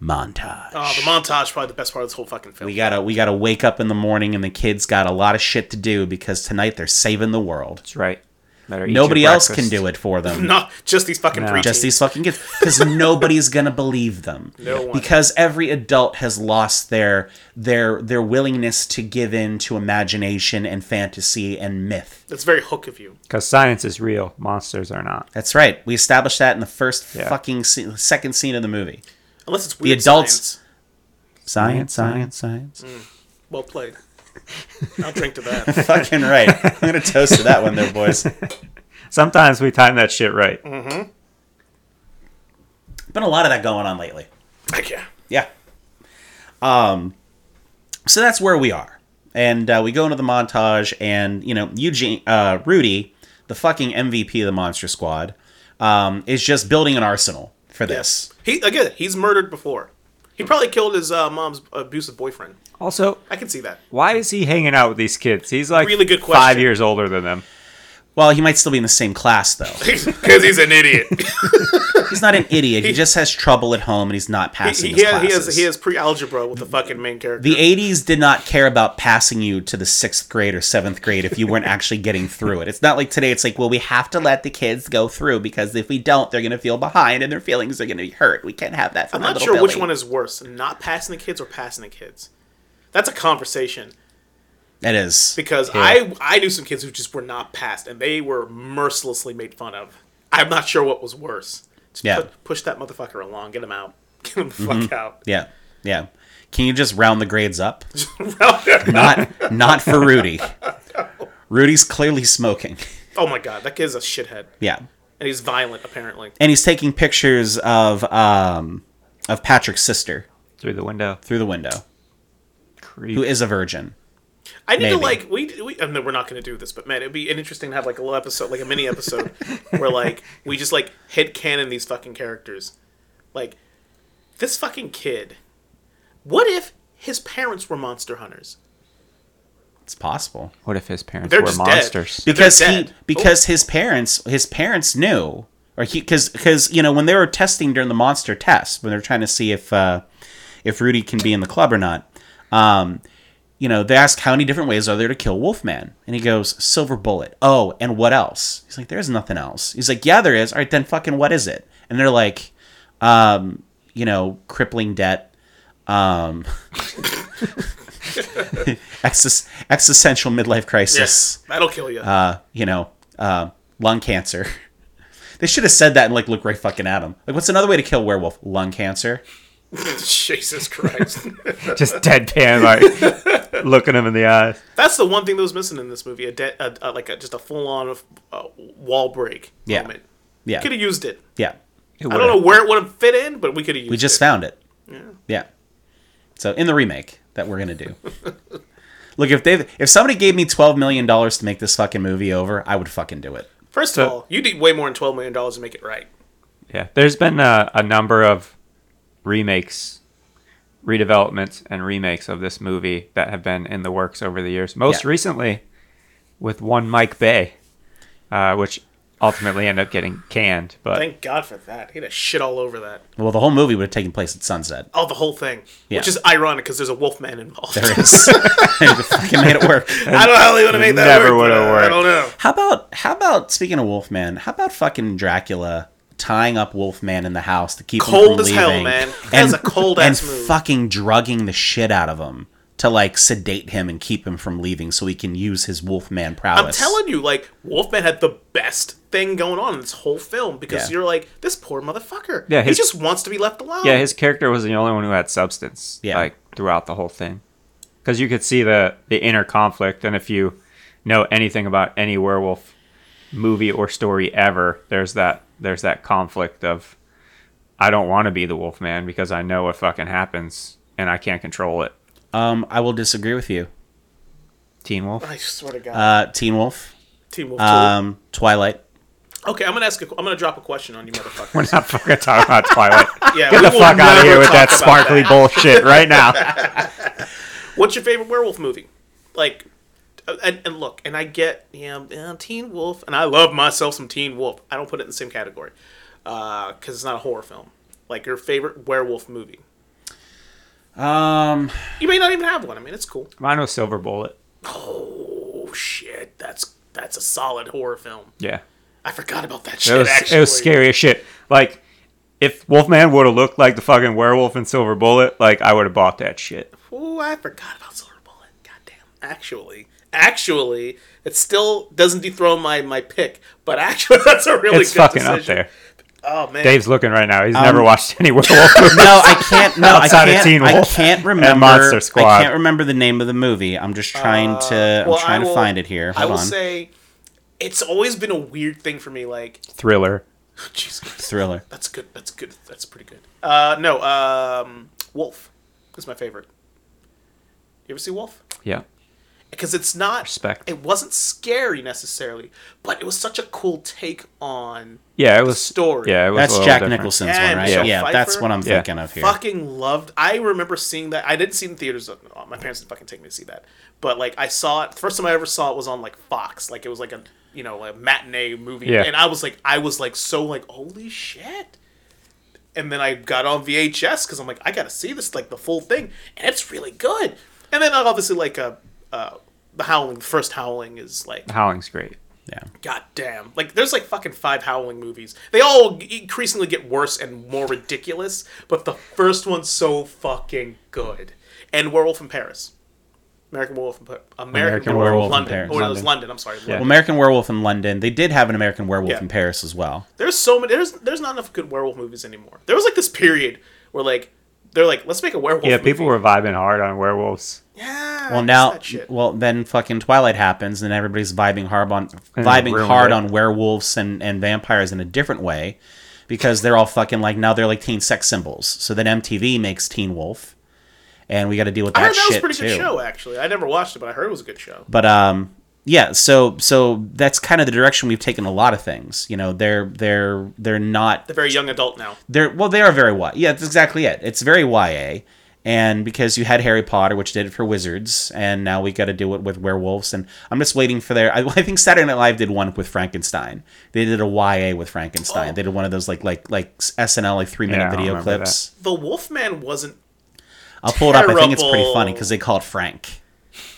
montage. Oh, the montage probably the best part of this whole fucking film. We gotta we gotta wake up in the morning, and the kids got a lot of shit to do because tonight they're saving the world. That's right. Better eat Nobody else can do it for them. *laughs* Not just these fucking No. preteens. just these fucking kids because *laughs* nobody's gonna believe them No one. because every adult has lost their their their willingness to give in to imagination and fantasy and myth That's very hook of you. Because science is real, monsters are not. that's right we established that in the first Yeah. fucking scene, second scene of the movie Unless it's weird The adults- science. science science science mm. Well played. I'll drink to that. *laughs* fucking right i'm gonna toast to that one there boys Sometimes we time that shit right. Mm-hmm. been a lot of that going on lately Heck yeah. Yeah. Um, so that's where we are, and uh, we go into the montage, and you know, Eugene, uh, Rudy, the fucking MVP of the Monster Squad, um, is just building an arsenal for this. He again, he's murdered before. He probably killed his uh, mom's abusive boyfriend. Also, I can see that. why is he hanging out with these kids? He's like Really good question. five years older than them. Well, he might still be in the same class though. *laughs* Because he's an idiot. *laughs* He's not an idiot. He just has trouble at home, and he's not passing he, his he, has, he classes. has he has pre-algebra with the fucking main character. the 80s did not care about passing you to the sixth grade or seventh grade if you weren't actually getting through it. It's not like today, it's like, well, we have to let the kids go through because if we don't, they're going to feel behind and their feelings are going to be hurt. We can't have that for I'm not little sure which one is worse, not passing the kids or passing the kids. That's a conversation It is. because I I knew some kids who just were not passed and they were mercilessly made fun of. I'm not sure what was worse. Just Yeah. pu- push that motherfucker along, get him out, *laughs* get him the fuck out. Yeah. Yeah. Can you just round the grades up? *laughs* Not not for Rudy. *laughs* Rudy's clearly smoking. oh my god, that kid's a shithead, Yeah. and he's violent apparently. And he's taking pictures of um of Patrick's sister. through the window. through the window, Creep. who is a virgin. I need to like we we. I mean, we're not going to do this, but man, it'd be interesting to have like a little episode, like a mini episode, *laughs* where like we just like head canon these fucking characters. Like this fucking kid. What if his parents were monster hunters? It's possible what if his parents They're were just dead. monsters? They're because he dead. because his parents his parents knew or he because because you know when they were testing during the monster test when they're trying to see if uh, if Rudy can be in the club or not. Um, you know, they ask how many different ways are there to kill Wolfman, and he goes silver bullet. Oh, and what else? He's like, there's nothing else. He's like, yeah, there is. All right, then fucking what is it? And they're like, um, you know, crippling debt, um, *laughs* exis- existential midlife crisis Yes, that'll kill you. uh, you know, uh, lung cancer. *laughs* They should have said that and like look right fucking at him. Like, what's another way to kill werewolf? Lung cancer. *laughs* Jesus Christ. *laughs* Just deadpan, like looking him in the eyes. That's the one thing that was missing in this movie. A, de- a, a like a, just a full on uh, wall break Yeah. moment. Yeah, Could have used it. yeah. It I don't know where it would have fit in, but we could have used it. We just found it. Yeah. Yeah. So in the remake that we're gonna do. *laughs* Look, if they if somebody gave me twelve million dollars to make this fucking movie over, I would fucking do it. First of all, you need way more than twelve million dollars to make it right. Yeah, there's been a, a number of remakes, redevelopments, and remakes of this movie that have been in the works over the years. Most Yeah. recently, with one Mike Bay, uh, which ultimately ended up getting canned. But Thank God for that. He'd have shit all over that. Well, the whole movie would have taken place at sunset. Oh, the whole thing. Yeah. Which is ironic because there's a Wolfman involved. There is. *laughs* *laughs* they fucking made it work. I don't know how they would have made that Never would've but, uh, I don't know. How about how about speaking of Wolfman? How about fucking Dracula tying up Wolfman in the house to keep him Cold from as hell, leaving, man. *laughs* That is a cold and ass move. fucking drugging the shit out of him to like sedate him and keep him from leaving so he can use his Wolfman prowess. I'm telling you, like, Wolfman had the best thing going on in this whole film because Yeah. you're like, this poor motherfucker. Yeah, his- he just wants to be left alone. yeah, his character was the only one who had substance. Yeah. like throughout the whole thing, because you could see the the inner conflict, and if you know anything about any werewolf movie or story ever, there's that there's that conflict of I don't want to be the Wolfman because I know what fucking happens and I can't control it. Um, I will disagree with you. Teen Wolf. I swear to God. Uh, Teen Wolf, Team Wolf um, Twilight. okay, I'm gonna ask. A, I'm gonna drop a question on you, motherfuckers. We're not fucking talking about *laughs* Twilight. Yeah, Get the fuck out of here with that sparkly that. bullshit right now. *laughs* *laughs* What's your favorite werewolf movie? Like, and, and look, and I get, yeah, uh, Teen Wolf, and I love myself some Teen Wolf. I don't put it in the same category because it's not a horror film. Like your favorite werewolf movie. Um, You may not even have one. I mean, it's cool. Mine was Silver Bullet. Oh shit, that's that's a solid horror film. Yeah. I forgot about that It shit. was, actually, it was scary as shit. Like, if Wolfman would have looked like the fucking werewolf in Silver Bullet, like, I would have bought that shit. Oh, I forgot about Silver Bullet. Goddamn. Actually, actually, it still doesn't dethrone my my pick, but actually, *laughs* that's a really it's good fucking up decision. there. Oh man, Dave's looking right now. He's never watched any werewolf *laughs* movies. no, I can't. No, *laughs* I Outside of can't. Teen I can't remember. Monster Squad. I can't remember the name of the movie. I'm just trying to. I'm Well, trying I to find it here. I will on. say, it's always been a weird thing for me. Like, Thriller. Jesus, Christ. Thriller. That's good. That's good. That's pretty good. Uh, no, um, Wolf is my favorite. You ever see Wolf? Yeah. Because it's not. Respect. It wasn't scary necessarily, but it was such a cool take on. Yeah, it was. story. Yeah, it was. That's little Jack different. Nicholson's Yeah, one, right? Michelle Yeah, that's what I'm Yeah. thinking of here. Fucking loved. I remember seeing that. I didn't see it in theaters. uh, My parents didn't fucking take me to see that. But like, I saw it. First time I ever saw it was on like Fox. Like it was like a you know a matinee movie. Yeah. And I was like, I was like so like, holy shit. And then I got on VHS because I'm like, I gotta see this like the full thing, and it's really good. And then obviously like a. uh, the Howling, the first Howling is like Howling's great. Yeah. God damn. Like, there's like fucking five Howling movies. They all increasingly get worse and more ridiculous, but the first one's so fucking good. And Werewolf in Paris. American Werewolf in, American, American Werewolf, Werewolf London. Paris. Oh, it was London. London. I'm sorry. Yeah. London. American Werewolf in London. They did have an American Werewolf Yeah. in Paris as well. There's so many. There's there's not enough good werewolf movies anymore. There was like this period where like they're like, let's make a werewolf. Yeah, people were vibing hard on werewolves. Yeah. Well, now, well, then fucking Twilight happens, and everybody's vibing hard on And vibing hard on werewolves and, and vampires in a different way, because they're all fucking like now they're like teen sex symbols. So then MTV makes Teen Wolf, and we got to deal with I that heard that was a shit pretty too. good show, actually. I never watched it, but I heard it was a good show. But um, yeah. So so that's kind of the direction we've taken a lot of things. You know, they're they're they're not They're very young adult now. they're well they are very YA. Yeah, that's exactly it. It's very YA. And because you had Harry Potter, which did it for wizards, and now we got to do it with werewolves, and I'm just waiting for their. *laughs* I, I think Saturday Night Live did one with Frankenstein. They did a YA with Frankenstein. Oh. They did one of those like like like SNL like three minute Yeah, video remember clips. The Wolfman wasn't, I'll pull it up. I think it's pretty funny because they called Frank.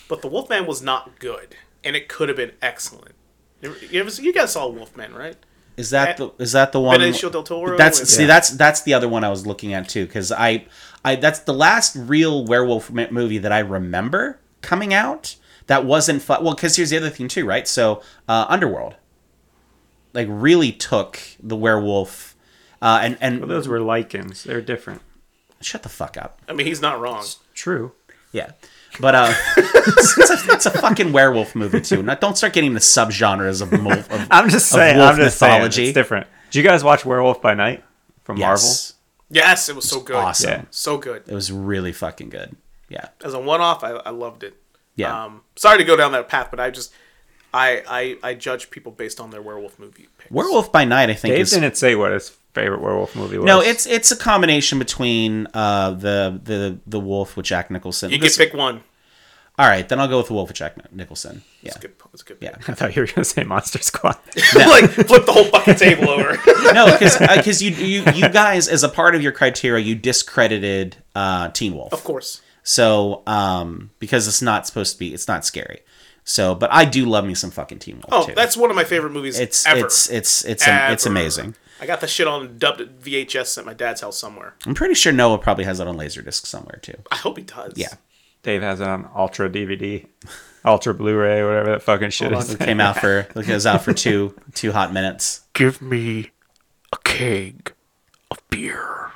but the Wolfman was not good, and it could have been excellent. You, ever, you, guys saw Wolfman, right? Is that the is that the one? Benicio del Toro. That's and- see that's that's the other one I was looking at too because I I that's the last real werewolf movie that I remember coming out that wasn't fun. Well, because here's the other thing too, right? So uh, Underworld, like really took the werewolf, uh, and and Well, those were lycans. They're different. shut the fuck up. I mean, he's not wrong. True. Yeah. But uh, *laughs* it's, it's a, it's a fucking werewolf movie too. Not, don't start getting the subgenres of, mo- of *laughs* I'm just of saying. wolf I'm just mythology. saying. It's different. Did you guys watch Werewolf by Night from yes, Yes, it was so good. awesome. Yeah. So good. It was really fucking good. Yeah. As a one-off, I, I loved it. Yeah. Um, sorry to go down that path, but I just, I, I, I judge people based on their werewolf movie picks. Werewolf by Night, I think, Dave is didn't say what his favorite werewolf movie was. no. It's it's a combination between uh, the the the Wolf with Jack Nicholson. You can This- pick one. All right, then I'll go with the Wolf with Jack Nicholson. Yeah. It's a good. It's a good. Yeah. I thought you were gonna say Monster Squad. *laughs* like flip the whole fucking table *laughs* over. no, because because you you you guys as a part of your criteria you discredited uh, Teen Wolf. of course. So um, because it's not supposed to be, it's not scary. So, but I do love me some fucking Teen Wolf Oh, too. that's one of my favorite movies it's ever. it's it's it's am- it's amazing. I got the shit on dubbed VHS at my dad's house somewhere. I'm pretty sure Noah probably has it on Laserdisc somewhere too. I hope he does. Yeah. Dave has it on Ultra DVD, Ultra Blu-ray, whatever that fucking shit is. It came out for *laughs* it was out for two two hot minutes. Give me a keg of beer.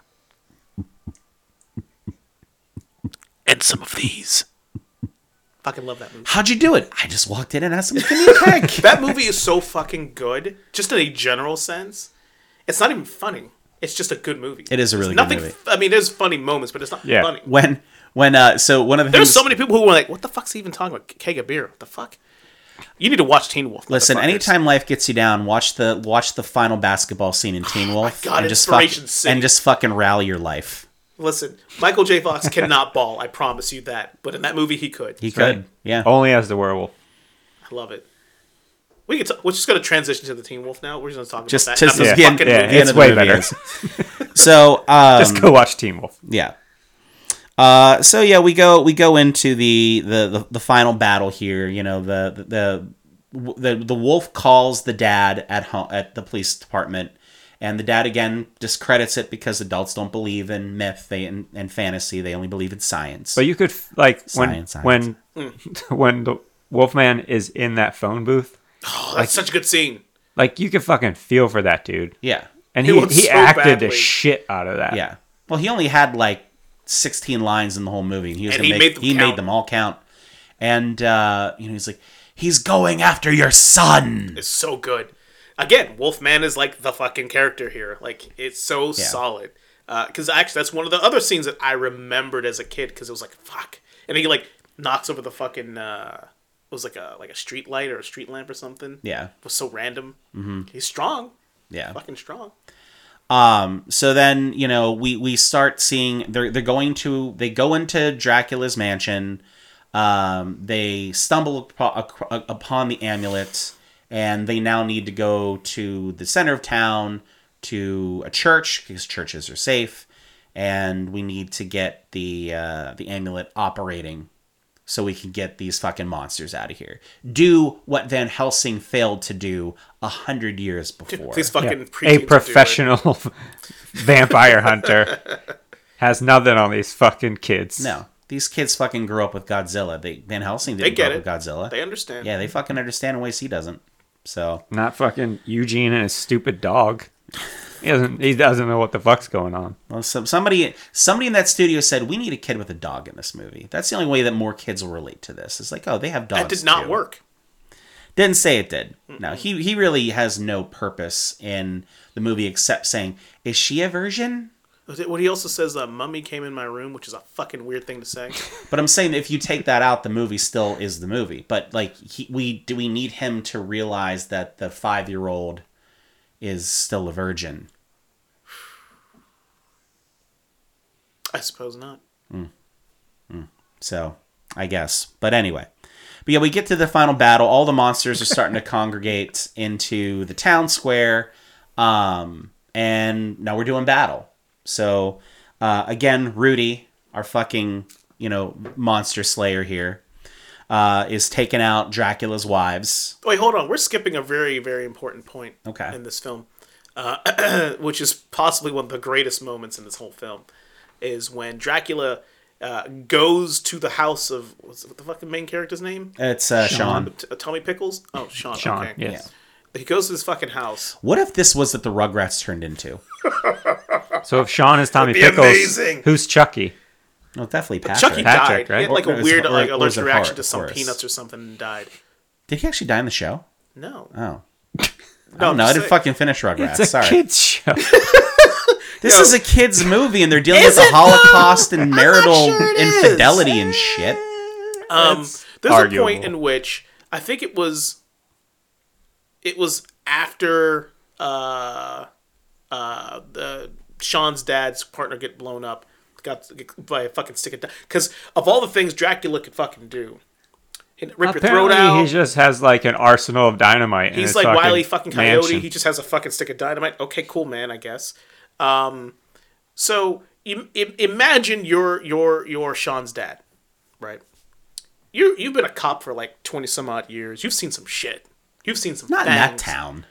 and some of these. Fucking love that movie. How'd you do it? I just walked in and asked him to give me a keg. *laughs* That movie is so fucking good, just in a general sense. It's not even funny. It's just a good movie. It is a There's really good nothing, movie. I mean, there's funny moments, but it's not Yeah. funny. when when uh so one of the There's things so many people who were like, "What the fuck's he even talking about? Keg of beer? What the fuck?" You need to watch Teen Wolf. listen anytime life gets you down watch the watch the final basketball scene in teen wolf Oh God, and just fuck, Inspiration City. and just fucking rally your life Listen, Michael J. Fox cannot *laughs* ball. I promise you that. But in that movie, he could. he could yeah Only as the werewolf. I love it. We can. T- we're just gonna transition to the Teen Wolf now. We're just gonna talk just about to that. the, Not the the fucking yeah, movie. it's way better. *laughs* so um Just go watch Teen Wolf. yeah uh so yeah we go we go into the the the, the final battle here you know the the the the, the wolf calls the dad at home at the police department and the dad again discredits it because adults don't believe in myth they and, and fantasy they only believe in science But you could f- like when Science, when *laughs* when the Wolfman is in that phone booth, Oh, *sighs* that's such a good scene. like you could fucking feel for that dude. yeah And He he he, so acted badly. the shit out of that. Yeah. Well, he only had like 16 lines in the whole movie. And he was And he make, made them he made them all count. And uh, you know, he's like, he's going after your son. It's so good. Again, Wolfman is like the fucking character here. Like it's so solid. Because actually, that's one of the other scenes that I remembered as a kid. Because it was like fuck, and he like knocks over the fucking. Uh, it was like a like a street light or a street lamp or something. Yeah. It was so random. Mm-hmm. He's strong. Yeah. Fucking strong. Um. So then, you know, we we start seeing they're they're going to they go into Dracula's mansion. Um. They stumble upo- upon the amulet, and they now need to go to the center of town to a church because churches are safe, and we need to get the uh, the amulet operating so we can get these fucking monsters out of here. Do what Van Helsing failed to do a hundred years *laughs* before. These fucking Yeah. A will do it. professional *laughs* vampire hunter *laughs* has nothing on these fucking kids. No, these kids fucking grew up with Godzilla. They Van Helsing They didn't get grow it. up with Godzilla. They understand. yeah, they fucking understand in ways he doesn't. So Not fucking Eugene and his stupid dog. He doesn't. He doesn't know what the fuck's going on. well, some, somebody somebody in that studio said we need a kid with a dog in this movie. That's the only way that more kids will relate to this. It's like, oh, they have dogs. That did not too. work. Didn't say it did. No, he he really has no purpose in the movie except saying, "Is she a virgin?" What he also says, uh, "Mummy came in my room," which is a fucking weird thing to say. *laughs* But I'm saying if you take that out, the movie still is the movie. But like, he, we do we need him to realize that the five year old is still a virgin? I suppose not. So I guess. But anyway. But yeah, we get to the final battle. All the monsters are starting to *laughs* congregate into the town square. Um, and now we're doing battle. So uh, again, Rudy, our fucking, you know, monster slayer here, uh, is taking out Dracula's wives. Wait, hold on. We're skipping a very, very important point Okay. in this film, uh, *clears throat* which is possibly one of the greatest moments in this whole film, is when Dracula uh, goes to the house of what's what the fucking main character's name? It's uh, Sean. T- uh, Tommy Pickles. Oh, Sean. Sean, okay. yes. He goes to this fucking house. What if this was that the Rugrats turned into? *laughs* So if Sean is Tommy Pickles, amazing. who's Chuckie? No, definitely Patrick. Chuckie Patrick, died. He had like Or- a weird or- like or allergic reaction Hart, to some peanuts or something and died. Did he actually die in the show? No. Oh. *laughs* No, No, I'm no, I didn't saying- fucking finish Rugrats. It's a Sorry. kids show. *laughs* This Yo. is a kids movie, and they're dealing with the it, though? Holocaust and marital sure it is. infidelity and shit. Um, That's there's arguable. a point in which I think it was, it was after uh, uh, the Sean's dad's partner get blown up, got by a fucking stick of dynamite. because of all the things Dracula could fucking do, He'd rip your throat out. he just has like an arsenal of dynamite. He's his like fucking Wiley fucking Coyote. mansion. He just has a fucking stick of dynamite. Okay, cool, man. I guess. Um, so im- im- imagine you're you're you're Sean's dad, right? You you've been a cop for like twenty some odd years. You've seen some shit. You've seen some. Not in that town.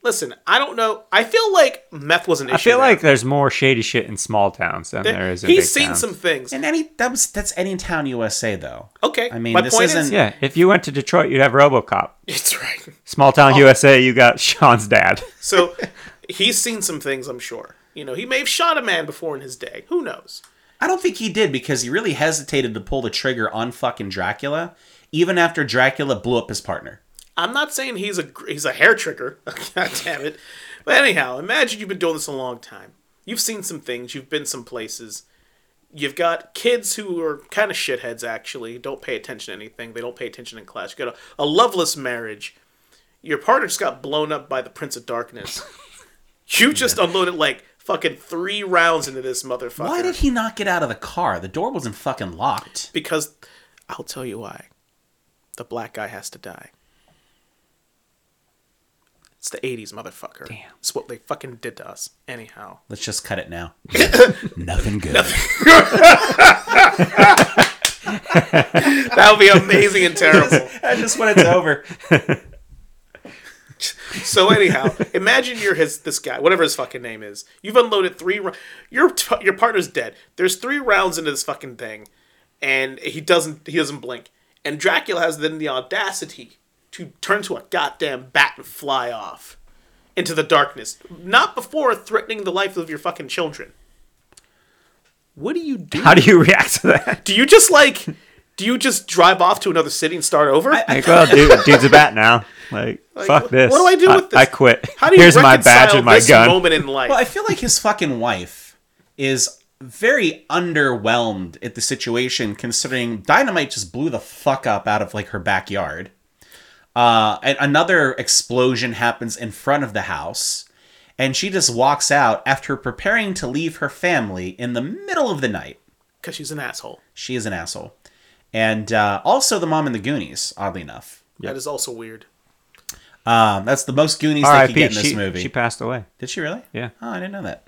Listen, I don't know. I feel like meth was an issue. I feel there. like there's more shady shit in small towns than there is in he's big seen towns. some things. And any that was that's any town USA though. Okay, I mean, my this point is, isn't- Yeah, if you went to Detroit, you'd have RoboCop. *laughs* it's right. Small town USA, you got *laughs* Sean's dad. So *laughs* he's seen some things. I'm sure. You know, he may have shot a man before in his day. Who knows? I don't think he did because he really hesitated to pull the trigger on fucking Dracula, even after Dracula blew up his partner. I'm not saying he's a he's a hair trigger. *laughs* God damn it. But anyhow, imagine you've been doing this a long time. You've seen some things. You've been some places. You've got kids who are kind of shitheads. Actually, don't pay attention to anything. They don't pay attention in class. You got a, a loveless marriage. Your partner just got blown up by the Prince of Darkness. *laughs* You just unloaded like fucking three rounds into this motherfucker. Why did he not get out of the car? The door wasn't fucking locked. Because I'll tell you why. The black guy has to die. It's the 80s, motherfucker. Damn. It's what they fucking did to us. Anyhow. Let's just cut it now. *laughs* Nothing good. *laughs* That would be amazing and terrible. *laughs* I just when it's over. *laughs* So anyhow, imagine you're his this guy, whatever his fucking name is. You've unloaded three. Your t- your partner's dead. There's three rounds into this fucking thing, and he doesn't he doesn't blink. And Dracula has then the audacity to turn to a goddamn bat and fly off into the darkness, not before threatening the life of your fucking children. What do you do? How do you react to that? do you just like? Do you just drive off to another city and start over? Like, *laughs* well, dude, dude's a bat now. Like, *laughs* fuck what- this. what do I do with this? I quit. How do you Here's my reconcile badge and my this gun. moment in life? Well, I feel like his fucking wife is very underwhelmed at the situation, considering Dynamite just blew the fuck up out of like her backyard. Uh, and another explosion happens in front of the house, and she just walks out after preparing to leave her family in the middle of the night. Because she's an asshole. She is an asshole, and uh, also the mom in the Goonies. Oddly enough, That is also weird. um, that's the most Goonies they could R.I.P. get in this She, movie. she passed away. Did she really? Yeah. Oh, I didn't know that.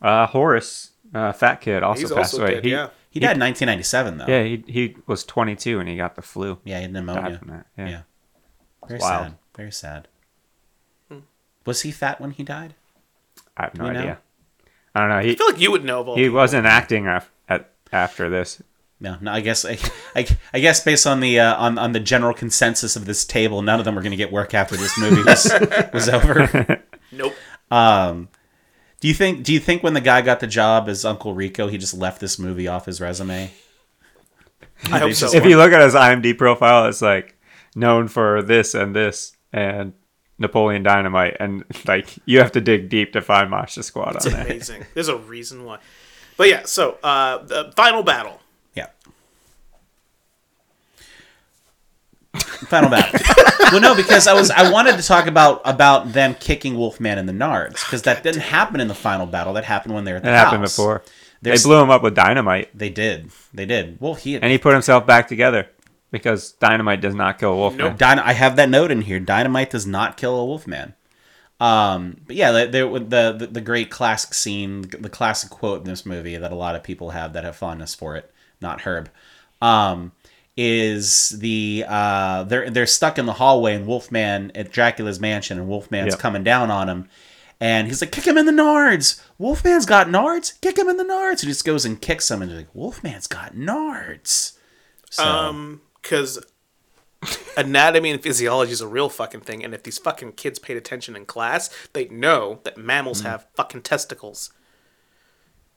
Uh, Horace, uh, fat kid, also He's passed also away. dead, he, yeah. He died in 1997, though. yeah, he, he was 22 and he got the flu. Yeah, he had Died pneumonia. from that. Yeah. Yeah. Very wild. sad. Very sad. Was he fat when he died? I have no we know? idea. I don't know. He I feel like you would know of all he people. wasn't acting af- at, after this. No, no. I guess I, I, I guess based on the uh, on on the general consensus of this table, none of them are going to get work after this movie was, *laughs* was over. Nope. Um, do you think Do you think when the guy got the job as Uncle Rico, he just left this movie off his resume? I hope so. If you look at his IMDb profile, it's like known for this and this and Napoleon Dynamite, and like you have to dig deep to find Monster Squad on there. Amazing. There's a reason why. But yeah, so uh, the final battle. Yeah. Final battle. *laughs* well, no, because I was I wanted to talk about about them kicking Wolfman in the nards because that didn't happen in the final battle. That happened when they were at the It happened before. There's- they blew him up with dynamite, They did. They did. Well, he and he put himself back together because dynamite does not kill Wolfman. Nope. Dyna- I have that note in here. Dynamite does not kill a Wolfman. Um, but yeah, the, the the the the great classic scene, the classic quote in this movie that a lot of people have that have fondness for it, not Herb, um, is the uh, they're they're stuck in the hallway and Wolfman at Dracula's mansion and Wolfman's Yep. coming down on him. And he's like, kick him in the nards. Wolfman's got nards. Kick him in the nards. And he just goes and kicks him. And he's like, Wolfman's got nards. So, Um, because anatomy and physiology is a real fucking thing, and if these fucking kids paid attention in class, they'd know that mammals Mm. have fucking testicles.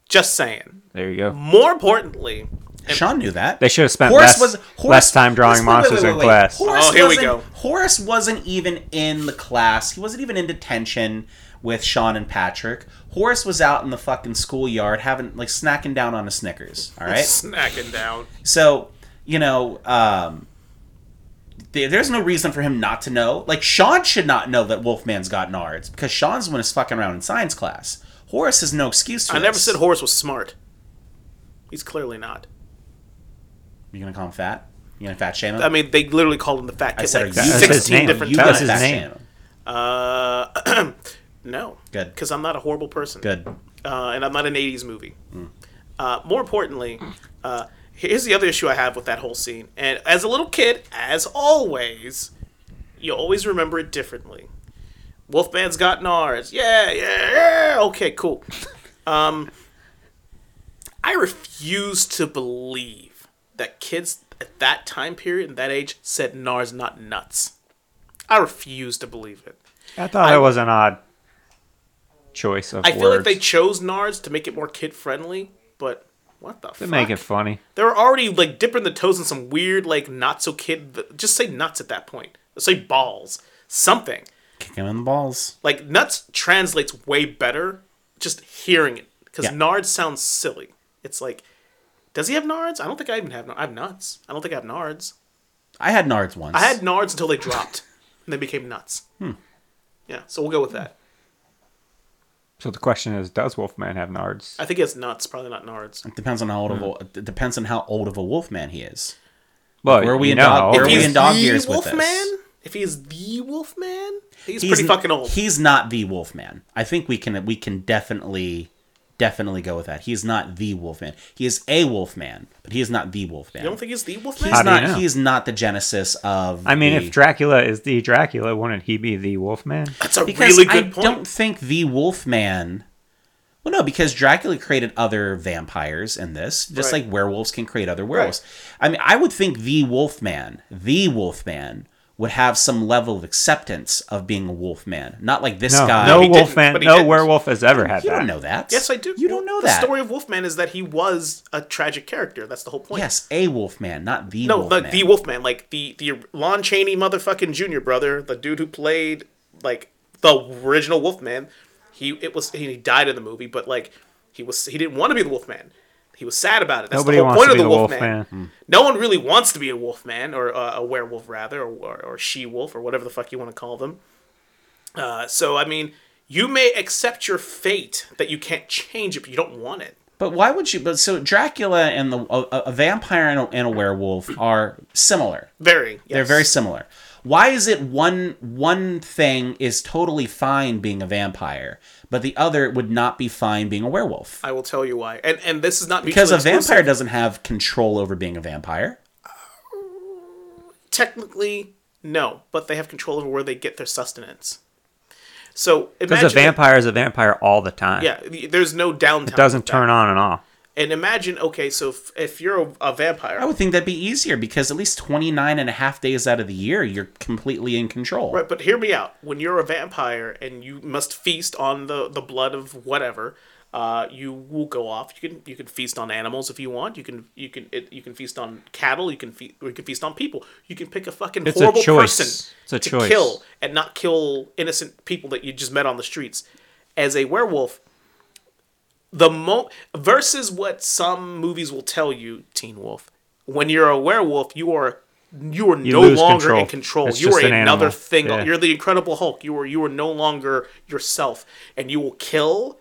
Just saying. There you go. More importantly, Sean knew that. They should have spent Horace less, was Horace, less time drawing wait, monsters wait, wait, in wait. class. Horace Oh, here we wasn't- go. Horace wasn't even in the class. He wasn't even in detention with Sean and Patrick. Horace was out in the fucking schoolyard having like snacking down on a Snickers. All right. *laughs* snacking down. So you know, um, there- there's no reason for him not to know. Like Sean should not know that Wolfman's got nards because Sean's the one who's fucking around in science class. Horace has no excuse. To I never said Horace was smart. He's clearly not. You're gonna call him fat. You gonna fat shame him? I mean, they literally called him the fat I kid said, like are That's his name. different you That his times. fat name. shame him? Uh, *clears throat* no, Good. because I'm not a horrible person. Good. uh, and I'm not an '80s movie. Uh, more importantly, uh, here's the other issue I have with that whole scene. And as a little kid, as always, you always remember it differently. Wolfman's got Nars. Yeah, yeah, yeah. Okay, cool. Um, I refuse to believe that kids at that time period and that age said Nars not nuts. I refuse to believe it. I thought I- it was an odd choice of I words. feel like they chose Nars to make it more kid friendly, but what the to fuck? make it funny. They were already like dipping the toes in some weird, like not so kid. Just say nuts at that point. Let's say balls. Something Kick him in the balls. like nuts translates way better just hearing it because Yeah. nards sounds silly. It's like, does he have nards? I don't think I even have. Nards I have nuts. I don't think I have nards. I had nards once. I had nards until they dropped *laughs* and they became nuts. Hmm. Yeah, so we'll go with that. So the question is, does Wolfman have nards? I think it's nuts, probably not nards. It depends on how old of hmm. a it depends on how old of a wolf man he is. Well, Where are we in know dog- how where old are he we is. in dog the years with Wolfman, this? if he is the Wolfman, he's, He's pretty n- fucking old. He's not the Wolfman. I think we can we can definitely definitely go with that. He's not the Wolfman. He is a Wolfman, but he is not the Wolfman. you don't think he's the Wolfman? he's How do you not know? he's not the genesis of I mean, the- if Dracula is the Dracula, wouldn't he be the Wolfman? That's a because really I good point. I don't think the Wolfman well, no, because Dracula created other vampires in this, just Right. like werewolves can create other werewolves. I mean, I would think the Wolfman, the Wolfman, would have some level of acceptance of being a Wolfman, not like this No, guy. no he didn't, Wolfman, no didn't. werewolf has ever had You that. don't know that. Yes, I do. You don't know the that. story of Wolfman is that he was a tragic character. That's the whole point. Yes, a Wolfman, not the No, Wolfman. like the Wolfman, like the the Lon Chaney motherfucking junior brother, the dude who played like the original Wolfman. He it was he died in the movie, but like he was he didn't want to be the Wolfman. He was sad about it. That's Nobody the whole wants point to of be the the Wolfman. Wolfman. No one really wants to be a Wolfman or uh, a werewolf rather, or or, or she wolf or whatever the fuck you want to call them. Uh, so I mean, you may accept your fate that you can't change it, but you don't want it. But why would you? But so Dracula and the a, a vampire and a, and a werewolf are similar. Very. They're very similar. Why is it one one thing is totally fine being a vampire, but the other would not be fine being a werewolf? I will tell you why. And and this is not Because a vampire exclusive. doesn't have control over being a vampire. Technically, no, but they have control over where they get their sustenance. So Because a vampire is a vampire all the time. yeah, there's no downtime. It doesn't turn on and off. And imagine, okay, so if, if you're a, a vampire, I would think that'd be easier because at least 29 and a half days out of the year, you're completely in control. Right, but hear me out. When you're a vampire and you must feast on the, the blood of whatever, Uh, you will go off. You can you can feast on animals if you want. You can you can it, you can feast on cattle. You can feast you can feast on people. You can pick a fucking It's a horrible choice. person It's a to choice. kill and not kill innocent people that you just met on the streets. As a werewolf, the mo versus what some movies will tell you, Teen Wolf. When you're a werewolf, you are you are You no longer control. in control. It's you are an another animal. thing. Yeah. You're the Incredible Hulk. You are you are no longer yourself, and you will kill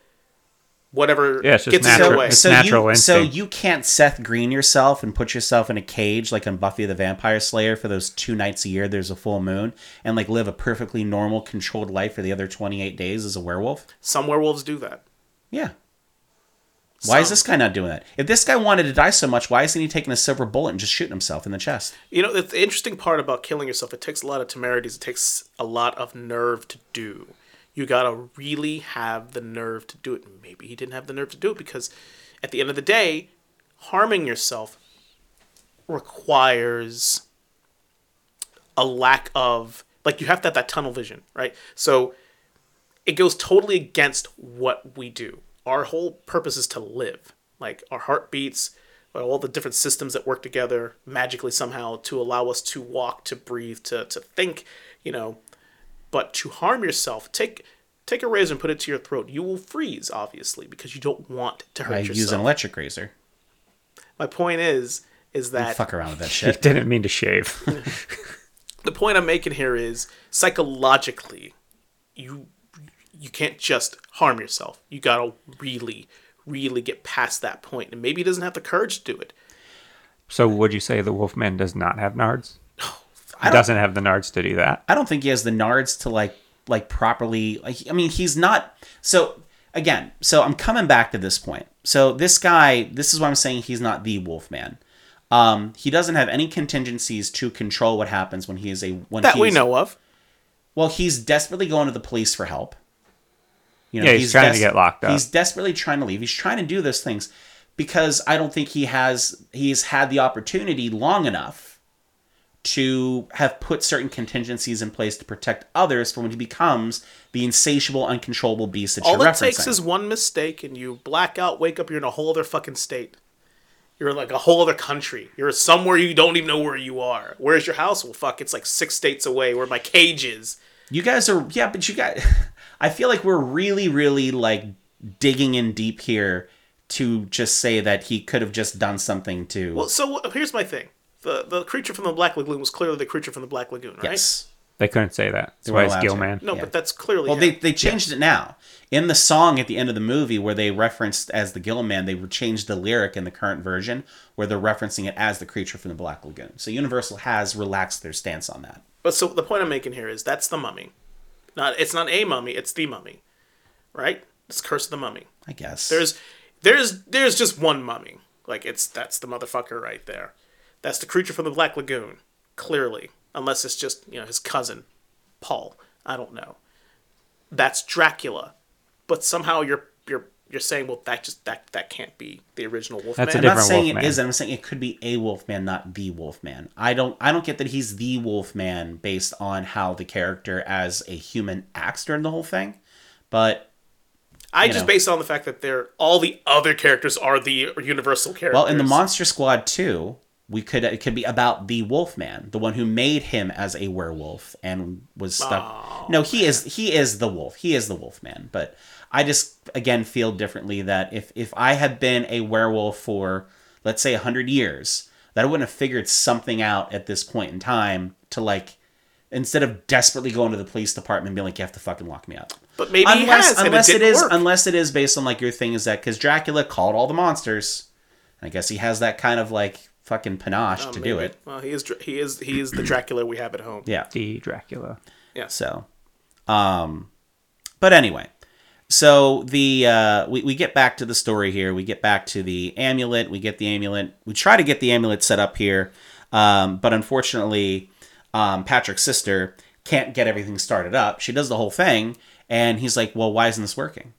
whatever Yeah, it's gets in natural- your way. it's so natural you, so you can't Seth Green yourself and put yourself in a cage like on Buffy the Vampire Slayer for those two nights a year. There's a full moon and like live a perfectly normal, controlled life for the other 28 days as a werewolf. Some werewolves do that. Yeah. Why is this guy not doing that? If this guy wanted to die so much, why isn't he taking a silver bullet and just shooting himself in the chest? You know, the interesting part about killing yourself, it takes a lot of temerities. It takes a lot of nerve to do. You gotta really have the nerve to do it. Maybe he didn't have the nerve to do it because at the end of the day, harming yourself requires a lack of, like, you have to have that tunnel vision, right? So it goes totally against what we do. Our whole purpose is to live. Like our heart beats, uh, all the different systems that work together magically somehow to allow us to walk, to breathe, to, to think, you know. But to harm yourself, take take a razor and put it to your throat. You will freeze, obviously, because you don't want to hurt I yourself. use an electric razor. My point is, is that Fuck around with that I *laughs* shit. didn't mean to shave. *laughs* the point I'm making here is psychologically, you you can't just harm yourself. You gotta really, really get past that point, and maybe he doesn't have the courage to do it. so would you say the Wolfman does not have nards? *sighs* I He doesn't have the nards to do that. I don't think he has the nards to like like properly like I mean he's not so again so I'm coming back to this point so this guy this is why I'm saying he's not the Wolfman um he doesn't have any contingencies to control what happens when he is a when That we know of. well he's desperately going to the police for help you Yeah, he's trying to get locked up. he's desperately trying to leave he's trying to do those things because I don't think he has he's had the opportunity long enough to have put certain contingencies in place to protect others from when he becomes the insatiable, uncontrollable beast that All you're it referencing. takes is one mistake, and you black out, wake up, you're in a whole other fucking state. You're in like a whole other country. You're somewhere you don't even know where you are. Where's your house? Well, fuck, it's like six states away where my cage is. you guys are yeah, but you guys *laughs* I feel like we're really, really like digging in deep here to just say that he could have just done something to Well, so here's my thing. The the creature from the Black Lagoon was clearly the creature from the Black Lagoon, right? yes. They couldn't say that. That's why weren't it's allowed to. Gill-man. No, Yeah. but that's clearly Well, him. they, they changed it now. In the song at the end of the movie where they referenced as the Gilliman, they changed the lyric in the current version where they're referencing it as the creature from the Black Lagoon. So Universal has relaxed their stance on that. But so the point I'm making here is that's the mummy. Not it's not a mummy, it's the mummy. Right? It's Curse of the Mummy. I guess. There's there's there's just one mummy. Like it's that's the motherfucker right there. That's the creature from the Black Lagoon. Clearly. Unless it's just, you know, his cousin, Paul. I don't know. That's Dracula. But somehow you're you're you're saying, well that just that that can't be the original Wolfman. That's a I'm not saying Wolfman. it is. I'm saying it could be a Wolfman, not the Wolfman. I don't. I don't get that he's the Wolfman based on how the character as a human acts during the whole thing. But I just know. based on the fact that they're all the other characters are the universal characters. well, in the Monster Squad 2, we could it could be about the Wolfman, the one who made him as a werewolf and was stuck. no, he is he is the wolf. He is the Wolfman. But I just again feel differently that if if I had been a werewolf for let's say hundred years, that I wouldn't have figured something out at this point in time to like instead of desperately going to the police department and being like, you have to fucking lock me up. But maybe he unless has, and it unless it didn't is work. unless it is based on like your thing is that because Dracula called all the monsters. I guess he has that kind of like fucking panache to do it. Well, he is Dra- he is he is the Dracula we have at home. Yeah. The Dracula. Yeah. So, um, but anyway, so the uh, we we get back to the story here. We get back to the amulet. We get the amulet. We try to get the amulet set up here, um, but unfortunately, um, Patrick's sister can't get everything started up. She does the whole thing, and he's like, "Well, why isn't this working?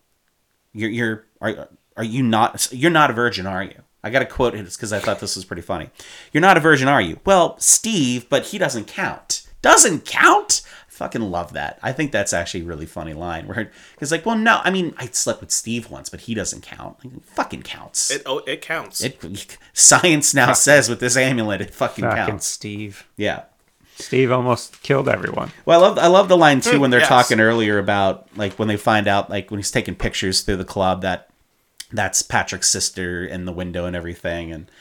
You're you're are are you not you're not a virgin, are you?" I got to quote it because I thought this was pretty funny. You're not a virgin, are you? Well, Steve, but he doesn't count. Doesn't count? Fucking love that. I think that's actually a really funny line where it's like, well, no, I mean, I slept with Steve once, but he doesn't count. Like, it fucking counts. It oh, it counts. It, *laughs* science now says with this amulet, it fucking Fucking counts. Steve. Yeah. Steve almost killed everyone. Well, I love I love the line too hmm, when they're yes. talking earlier about like when they find out like when he's taking pictures through the club that that's Patrick's sister in the window and everything and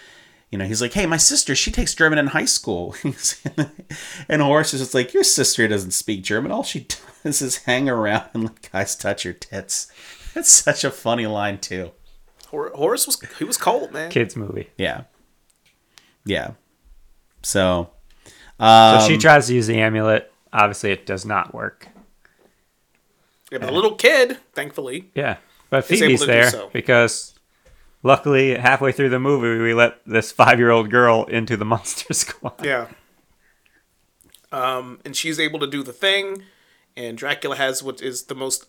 you know he's like hey my sister she takes German in high school *laughs* and Horace is just like your sister doesn't speak German all she *laughs* does is hang around and let guys touch her tits that's such a funny line too Hor- Horace was he was cold, man. Kids movie. yeah yeah so So Um, she tries to use the amulet. Obviously, it does not work. Yeah, but the little kid, thankfully, Yeah, but Phoebe's there so. because luckily, halfway through the movie, we let this five-year-old girl into the *laughs* Monster Squad. yeah. Um, and she's able to do the thing, and Dracula has what is the most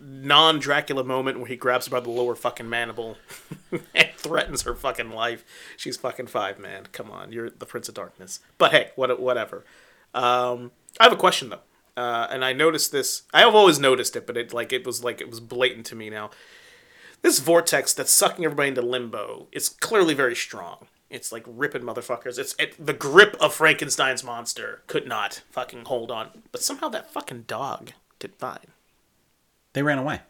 non-Dracula moment where he grabs her by the lower fucking mandible *laughs* and threatens her fucking life. She's fucking five, man. Come on, you're the Prince of Darkness. But hey, what whatever. Um, I have a question though, uh, and I noticed this. I have always noticed it, but it like it was like it was blatant to me now. This vortex that's sucking everybody into limbo is clearly very strong. It's like ripping motherfuckers. It's it, the grip of Frankenstein's monster could not fucking hold on, but somehow that fucking dog did fine. they ran away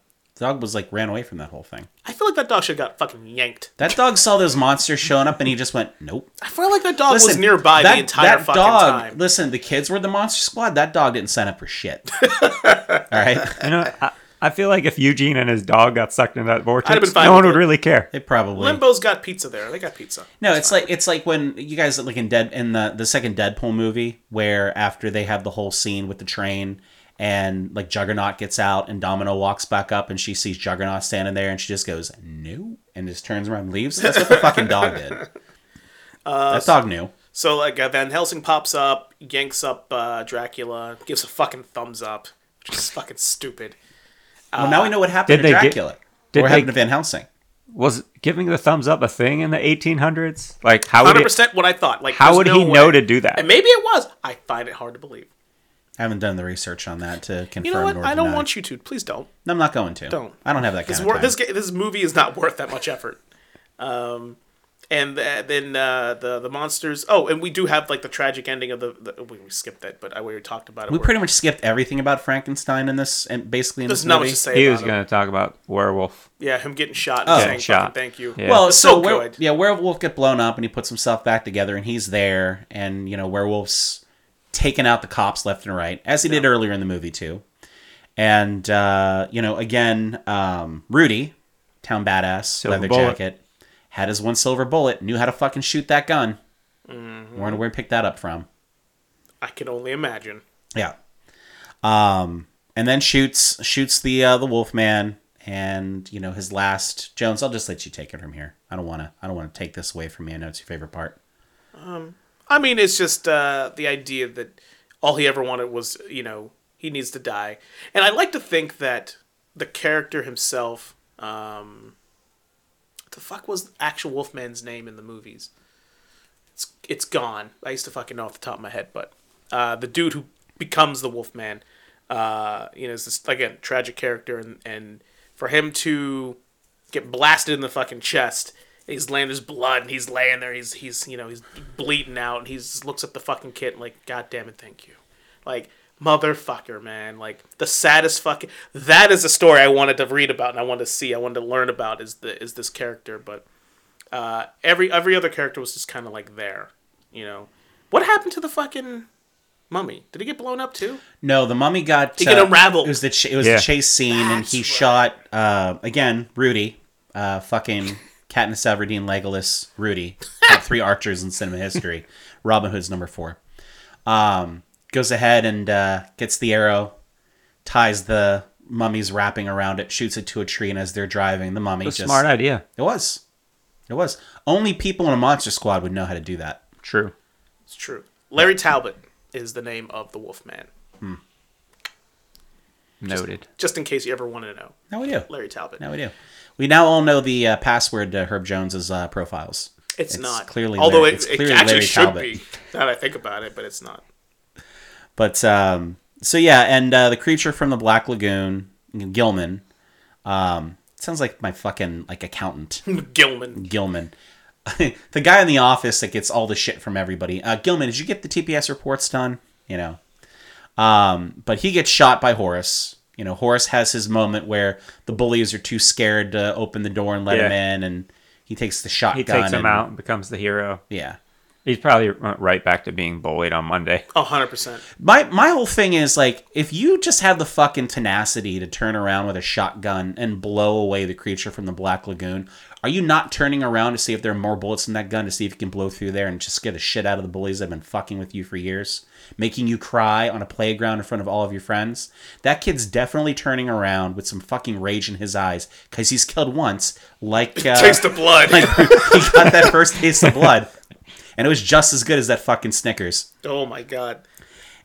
the dog was like ran away from that whole thing I feel like that dog should have got fucking yanked. That dog saw those monsters showing up and he just went, nope. I feel like that dog was nearby the entire fucking dog, time. Listen, the kids were the monster squad. That dog didn't sign up for shit. *laughs* All right? You know, I, I feel like if Eugene and his dog got sucked into that vortex, been fine no one with would it. really care. They probably. Limbo's got pizza there. They got pizza. No, it's like it's like when you guys like in Dead in the the second Deadpool movie where after they have the whole scene with the train and like Juggernaut gets out and Domino walks back up and she sees Juggernaut standing there and she just goes no and just turns around and leaves. That's what the fucking dog did. that dog knew. So like uh, Van Helsing pops up, yanks up uh, Dracula, gives a fucking thumbs up, which is fucking stupid. Well, now we know what happened Did to they get- Dracula. did or they- happened to Van Helsing. Was giving the thumbs up a thing in the 1800s? Like, how would Hundred percent what I thought. Like how would no he way. know to do that? And maybe it was. I find it hard to believe. I haven't done the research on that to confirm. You know what? or I don't deny. want you to. Please don't. I'm not going to. Don't. I don't have that kind This of wor- time. this this movie is not worth that much effort. Um, and then uh, the the monsters. Oh, and we do have like the tragic ending of the. the we, we skipped that, but I already talked about it. we pretty much skipped everything about Frankenstein in this, and basically in There's this not movie. much to say. he about was going to talk about werewolf. Yeah, him getting shot. Oh. And saying Getting shot. thank you. Yeah. Well, It's so, so were- yeah, werewolf get blown up, and he puts himself back together, and he's there, and you know, werewolves taking out the cops left and right, as he did earlier in the movie too. And uh, you know, again, um, Rudy, town badass, Silver leather bullet. jacket, had his one silver bullet, knew how to fucking shoot that gun. Mm-hmm. Wonder where he picked that up from. I can only imagine. Yeah. Um, and then shoots shoots the uh, the Wolfman, and you know his last Jones. I'll just let you take it from here. I don't want to. I don't want to take this away from you. I know it's your favorite part. I mean, it's just uh, the idea that all he ever wanted was, you know, he needs to die. And I like to think that the character himself, um, what the fuck was actual Wolfman's name in the movies? It's it's gone. I used to fucking know off the top of my head, but uh, the dude who becomes the Wolfman, uh, you know, is this again tragic character, and and for him to get blasted in the fucking chest. He's laying his blood, and he's laying there. He's he's you know he's bleeding out, and he looks at the fucking kid and like, God damn it, thank you, like motherfucker, man. Like the saddest fucking. That is a story I wanted to read about and I wanted to see. I wanted to learn about is the is this character, but uh, every every other character was just kind of like there, you know. What happened to the fucking mummy? Did he get blown up too? No, the mummy got. He got unraveled. It was the ch- it was Yeah. the chase scene, and he right. shot uh, again. Rudy, uh, fucking Katniss Everdeen, Legolas, Rudy, top three archers in cinema history. *laughs* Robin Hood's number four. Um, goes ahead and uh, gets the arrow, ties the mummy's wrapping around it, shoots it to a tree, and as they're driving, the mummy A just smart idea. It was, it was. Only people in a monster squad would know how to do that. True. It's true. Larry Talbot is the name of the Wolfman. Noted. Just in case you ever wanted to know, Now we do. Larry Talbot. Now we do. We now all know the uh, password to Herb Jones's uh, profiles. It's, It's not clearly although Larry- it, it's it clearly actually Larry should Talbot. be. Now that I think about it, but it's not. But um, so yeah, and uh, the creature from the Black Lagoon, Gill-man. Um, sounds like my fucking like accountant, *laughs* Gilman. Gilman. *laughs* the guy in the office that gets all the shit from everybody. Uh, Gilman, did you get the TPS reports done? You know, um, but he gets shot by Horace. You know, Horace has his moment where the bullies are too scared to open the door and let him in, and he takes the shotgun. He takes him and- out and becomes the hero. Yeah. He's probably right back to being bullied on Monday. *laughs* A hundred percent. My my whole thing is like if you just have the fucking tenacity to turn around with a shotgun and blow away the creature from the Black Lagoon, are you not turning around to see if there are more bullets in that gun to see if you can blow through there and just get the shit out of the bullies that have been fucking with you for years, making you cry on a playground in front of all of your friends? That kid's definitely turning around with some fucking rage in his eyes because he's killed once, like *laughs* uh, Taste the blood. like *laughs* he got that first taste of blood, and it was just as good as that fucking Snickers oh my god.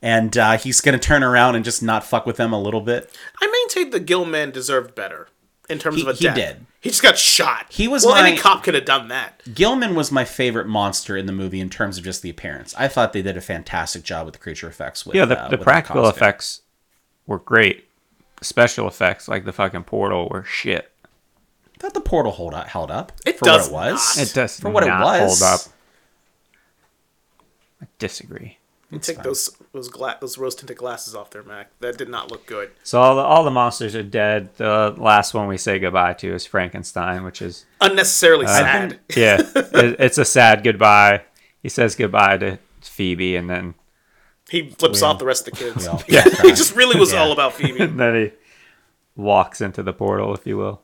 and uh, he's gonna turn around and just not fuck with them a little bit. I maintain the Gill-man deserved better in terms He- of a he death. did. He just got shot. He was well. my- Any cop could have done that. Gill-man was my favorite monster in the movie in terms of just the appearance. I thought they did a fantastic job with the creature effects. With, Yeah, the, uh, the with practical costume. effects were great. Special effects, like the fucking portal, were shit. I thought the portal hold up, held up It for does what it was. not. It does for what not it was. hold up. I disagree. You take those those gla- those rose tinted glasses off there, Mac. That did not look good. So all the, all the monsters are dead. The last one we say goodbye to is Frankenstein, which is Unnecessarily uh, sad. *laughs* yeah, *laughs* it, it's a sad goodbye. He says goodbye to Phoebe, and then He flips off the rest of the kids. yeah, *laughs* cried. he just really was Yeah. all about Phoebe. and then he walks into the portal, if you will.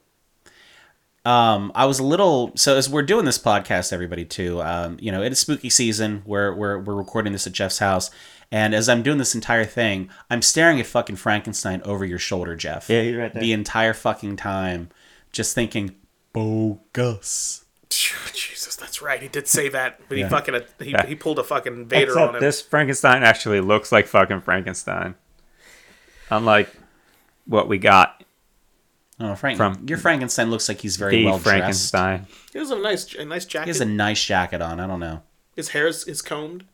Um, I was a little so as we're doing this podcast, everybody too. Um, you know, it is spooky season. We're we're we're recording this at Jeff's house, and as I'm doing this entire thing, I'm staring at fucking Frankenstein over your shoulder, Jeff. Yeah, he's right there. The entire fucking time, just thinking, bogus. *laughs* Jesus, that's right. He did say that, but he fucking he, Yeah. he pulled a fucking Vader Except on him. this Frankenstein actually looks like fucking Frankenstein. Unlike what we got Oh, Frank, From your Frankenstein looks like he's very the well dressed. Frankenstein. He has a nice a nice jacket. He has a nice jacket on. I don't know. His hair is, is combed.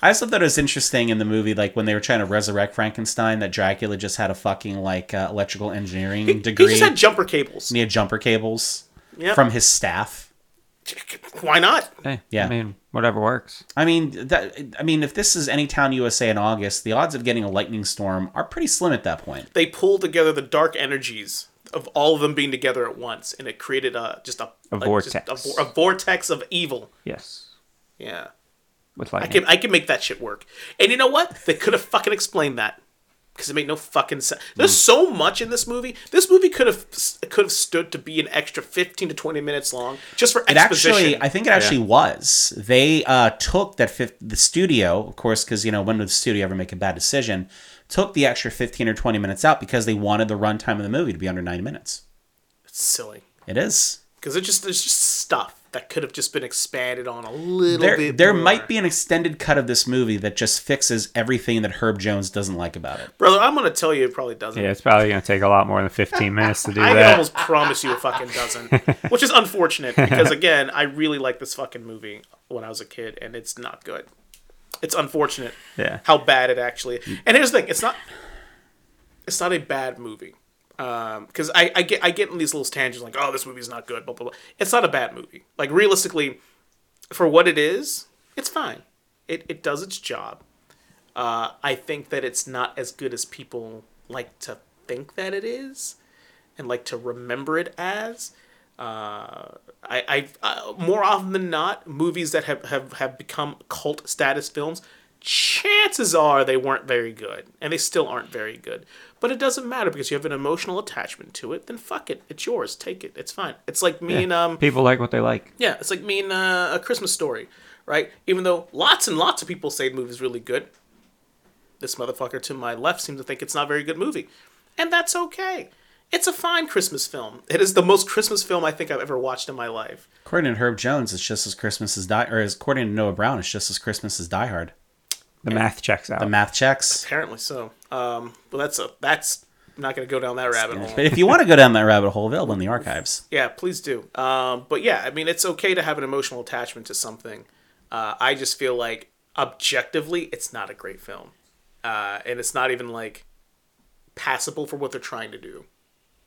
I also thought it was interesting in the movie, like when they were trying to resurrect Frankenstein, that Dracula just had a fucking like uh, electrical engineering He degree. He just had jumper cables. and he had jumper cables Yep. from his staff. Why not? Hey, Yeah. I mean, whatever works. I mean, that. I mean, if this is any town USA in August, the odds of getting a lightning storm are pretty slim at that point. They pull together the dark energies of all of them being together at once, and it created a just a A like, just vortex. a, vor- a vortex of evil. Yes. Yeah, With I lightning. can I can make that shit work. And you know what? They could have fucking explained that because it made no fucking sense. There's so much in this movie. This movie could have could have stood to be an extra 15 to 20 minutes long just for It exposition. actually, I think it actually was. They uh, took that fif- the studio, of course, because you know when would the studio ever make a bad decision? Took the extra fifteen or twenty minutes out because they wanted the runtime of the movie to be under ninety minutes. it's silly It is. because it just there's just stuff that could have just been expanded on a little There, bit. there more. might be an extended cut of this movie that just fixes everything that Herb Jones doesn't like about it. brother. I'm gonna tell you, it probably doesn't. yeah, it's probably going to take a lot more than 15 minutes to do that. I can almost promise you it fucking doesn't. *laughs* Which is unfortunate because again, I really liked this fucking movie when I was a kid and it's not good. It's unfortunate Yeah. how bad it actually And here's the thing, it's not it's not a bad movie. Um, because I, I get I get in these little tangents like, oh, this movie's not good, blah blah blah. It's not a bad movie. Like realistically, for what it is, it's fine. It it does its job. Uh, I think that it's not as good as people like to think that it is, and like to remember it as. Uh, I, I uh, more often than not, movies that have, have, have become cult status films, chances are they weren't very good, and they still aren't very good. But it doesn't matter because you have an emotional attachment to it. Then fuck it, it's yours. Take it. It's fine. It's like me and um, People like what they like. yeah, it's like me and uh, a Christmas story, right? Even though lots and lots of people say the movie's really good, this motherfucker to my left seems to think it's not a very good movie. And that's okay. It's a fine Christmas film. It is the most Christmas film I think I've ever watched in my life. According to Herb Jones, it's just as Christmas as Die, or as according to Noah Brown, it's just as Christmas as Die Hard. The math checks out. The math checks. Apparently so. Um, but that's a that's I'm not going to go down that rabbit hole. But if you want to go down that rabbit hole, available in the archives. Yeah, please do. Um, but yeah, I mean, it's okay to have an emotional attachment to something. Uh, I just feel like objectively, it's not a great film. uh, and it's not even like passable for what they're trying to do,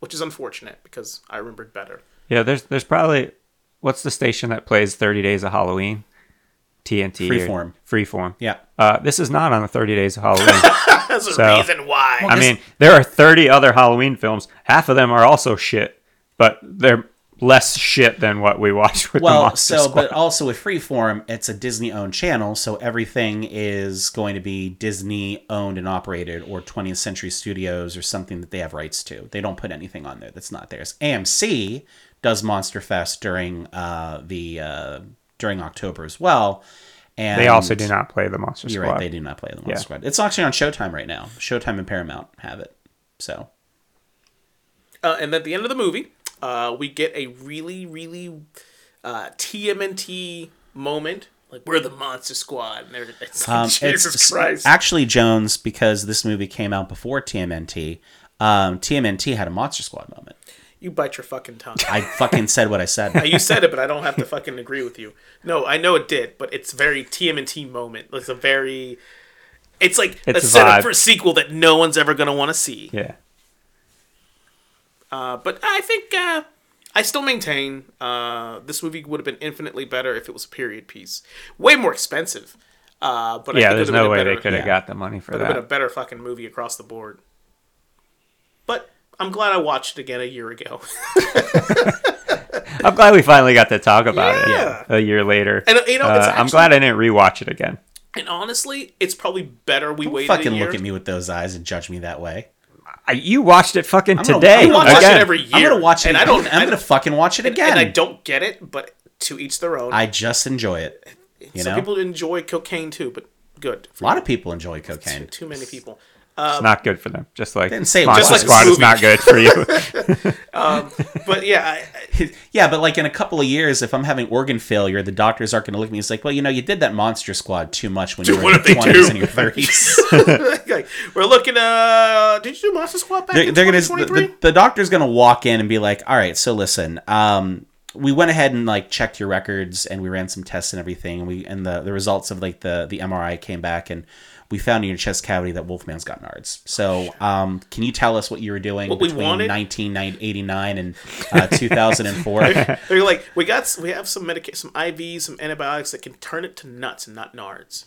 which is unfortunate because I remembered better. Yeah, there's there's probably what's the station that plays 30 Days of Halloween? TNT. or- Freeform. Freeform. Yeah. Uh, this is not on the 30 Days of Halloween. *laughs* That's a So- reason why. I mean, there are 30 other Halloween films. Half of them are also shit, but they're less shit than what we watched with the Well, Monster so Squad. but also with Freeform, it's a Disney owned channel, so everything is going to be Disney owned and operated or 20th Century Studios or something that they have rights to. They don't put anything on there that's not theirs. AMC does Monster Fest during uh, the uh, during October as well. And they also do not play the Monster You're Squad. right, they do not play the Monster Yeah. Squad. It's actually on Showtime right now. Showtime and Paramount have it. So Uh, and at the end of the movie, uh, we get a really, really uh, TMNT moment. Like, we're the Monster Squad. And they're- *laughs* it's like, Um, Jesus it's Christ. actually Jones because this movie came out before TMNT. Um, TMNT had a Monster Squad moment. you bite your fucking tongue. I fucking said what I said. *laughs* you said it, but I don't have to fucking agree with you. No, I know it did, but it's very TMNT moment. It's a very. It's like It's a a setup vibe. for a sequel that no one's ever going to want to see. yeah. Uh, but I think uh, I still maintain uh, this movie would have been infinitely better if it was a period piece. Way more expensive. Uh, but I Yeah, think there's no way better- they could have yeah. got the money for that. It would have been a better fucking movie across the board. But I'm glad I watched it again a year ago. *laughs* I'm glad we finally got to talk about Yeah. it a year later. And, you know, it's Uh, I'm glad I didn't rewatch it again. and honestly, it's probably better we Don't waited fucking a year. look at me with those eyes and judge me that way. I, you watched it fucking I'm gonna- today. I'm gonna watch again. it every year. I'm gonna watch it. and I I'm don't. I'm, I gonna fucking watch it again. and I don't get it, but to each their own. I just enjoy it. You Some know, people enjoy cocaine too, but good. a lot of people enjoy Too, cocaine. too many people. It's not good for them. Just like it Monster. Just like Squad is not good for you. *laughs* *laughs* But yeah, I, Yeah, but like in a couple of years, if I'm having organ failure, the doctors aren't going to look at me. It's like, well, you know, you did that Monster Squad too much when *laughs* you were in your 20s do? and your 30s. like, we're looking. Uh, did you do Monster Squad back they're, in they're gonna the, the doctor's gonna walk in and be like all right so listen um we went ahead and like checked your records and we ran some tests and everything and we and the the results of like the the mri came back and we found in your chest cavity that wolfman's got nards so um can you tell us what you were doing What between 1989 and uh, *laughs* 2004 They're like, we got, we have some medication, some IVs, some antibiotics that can turn it to nuts and not nards.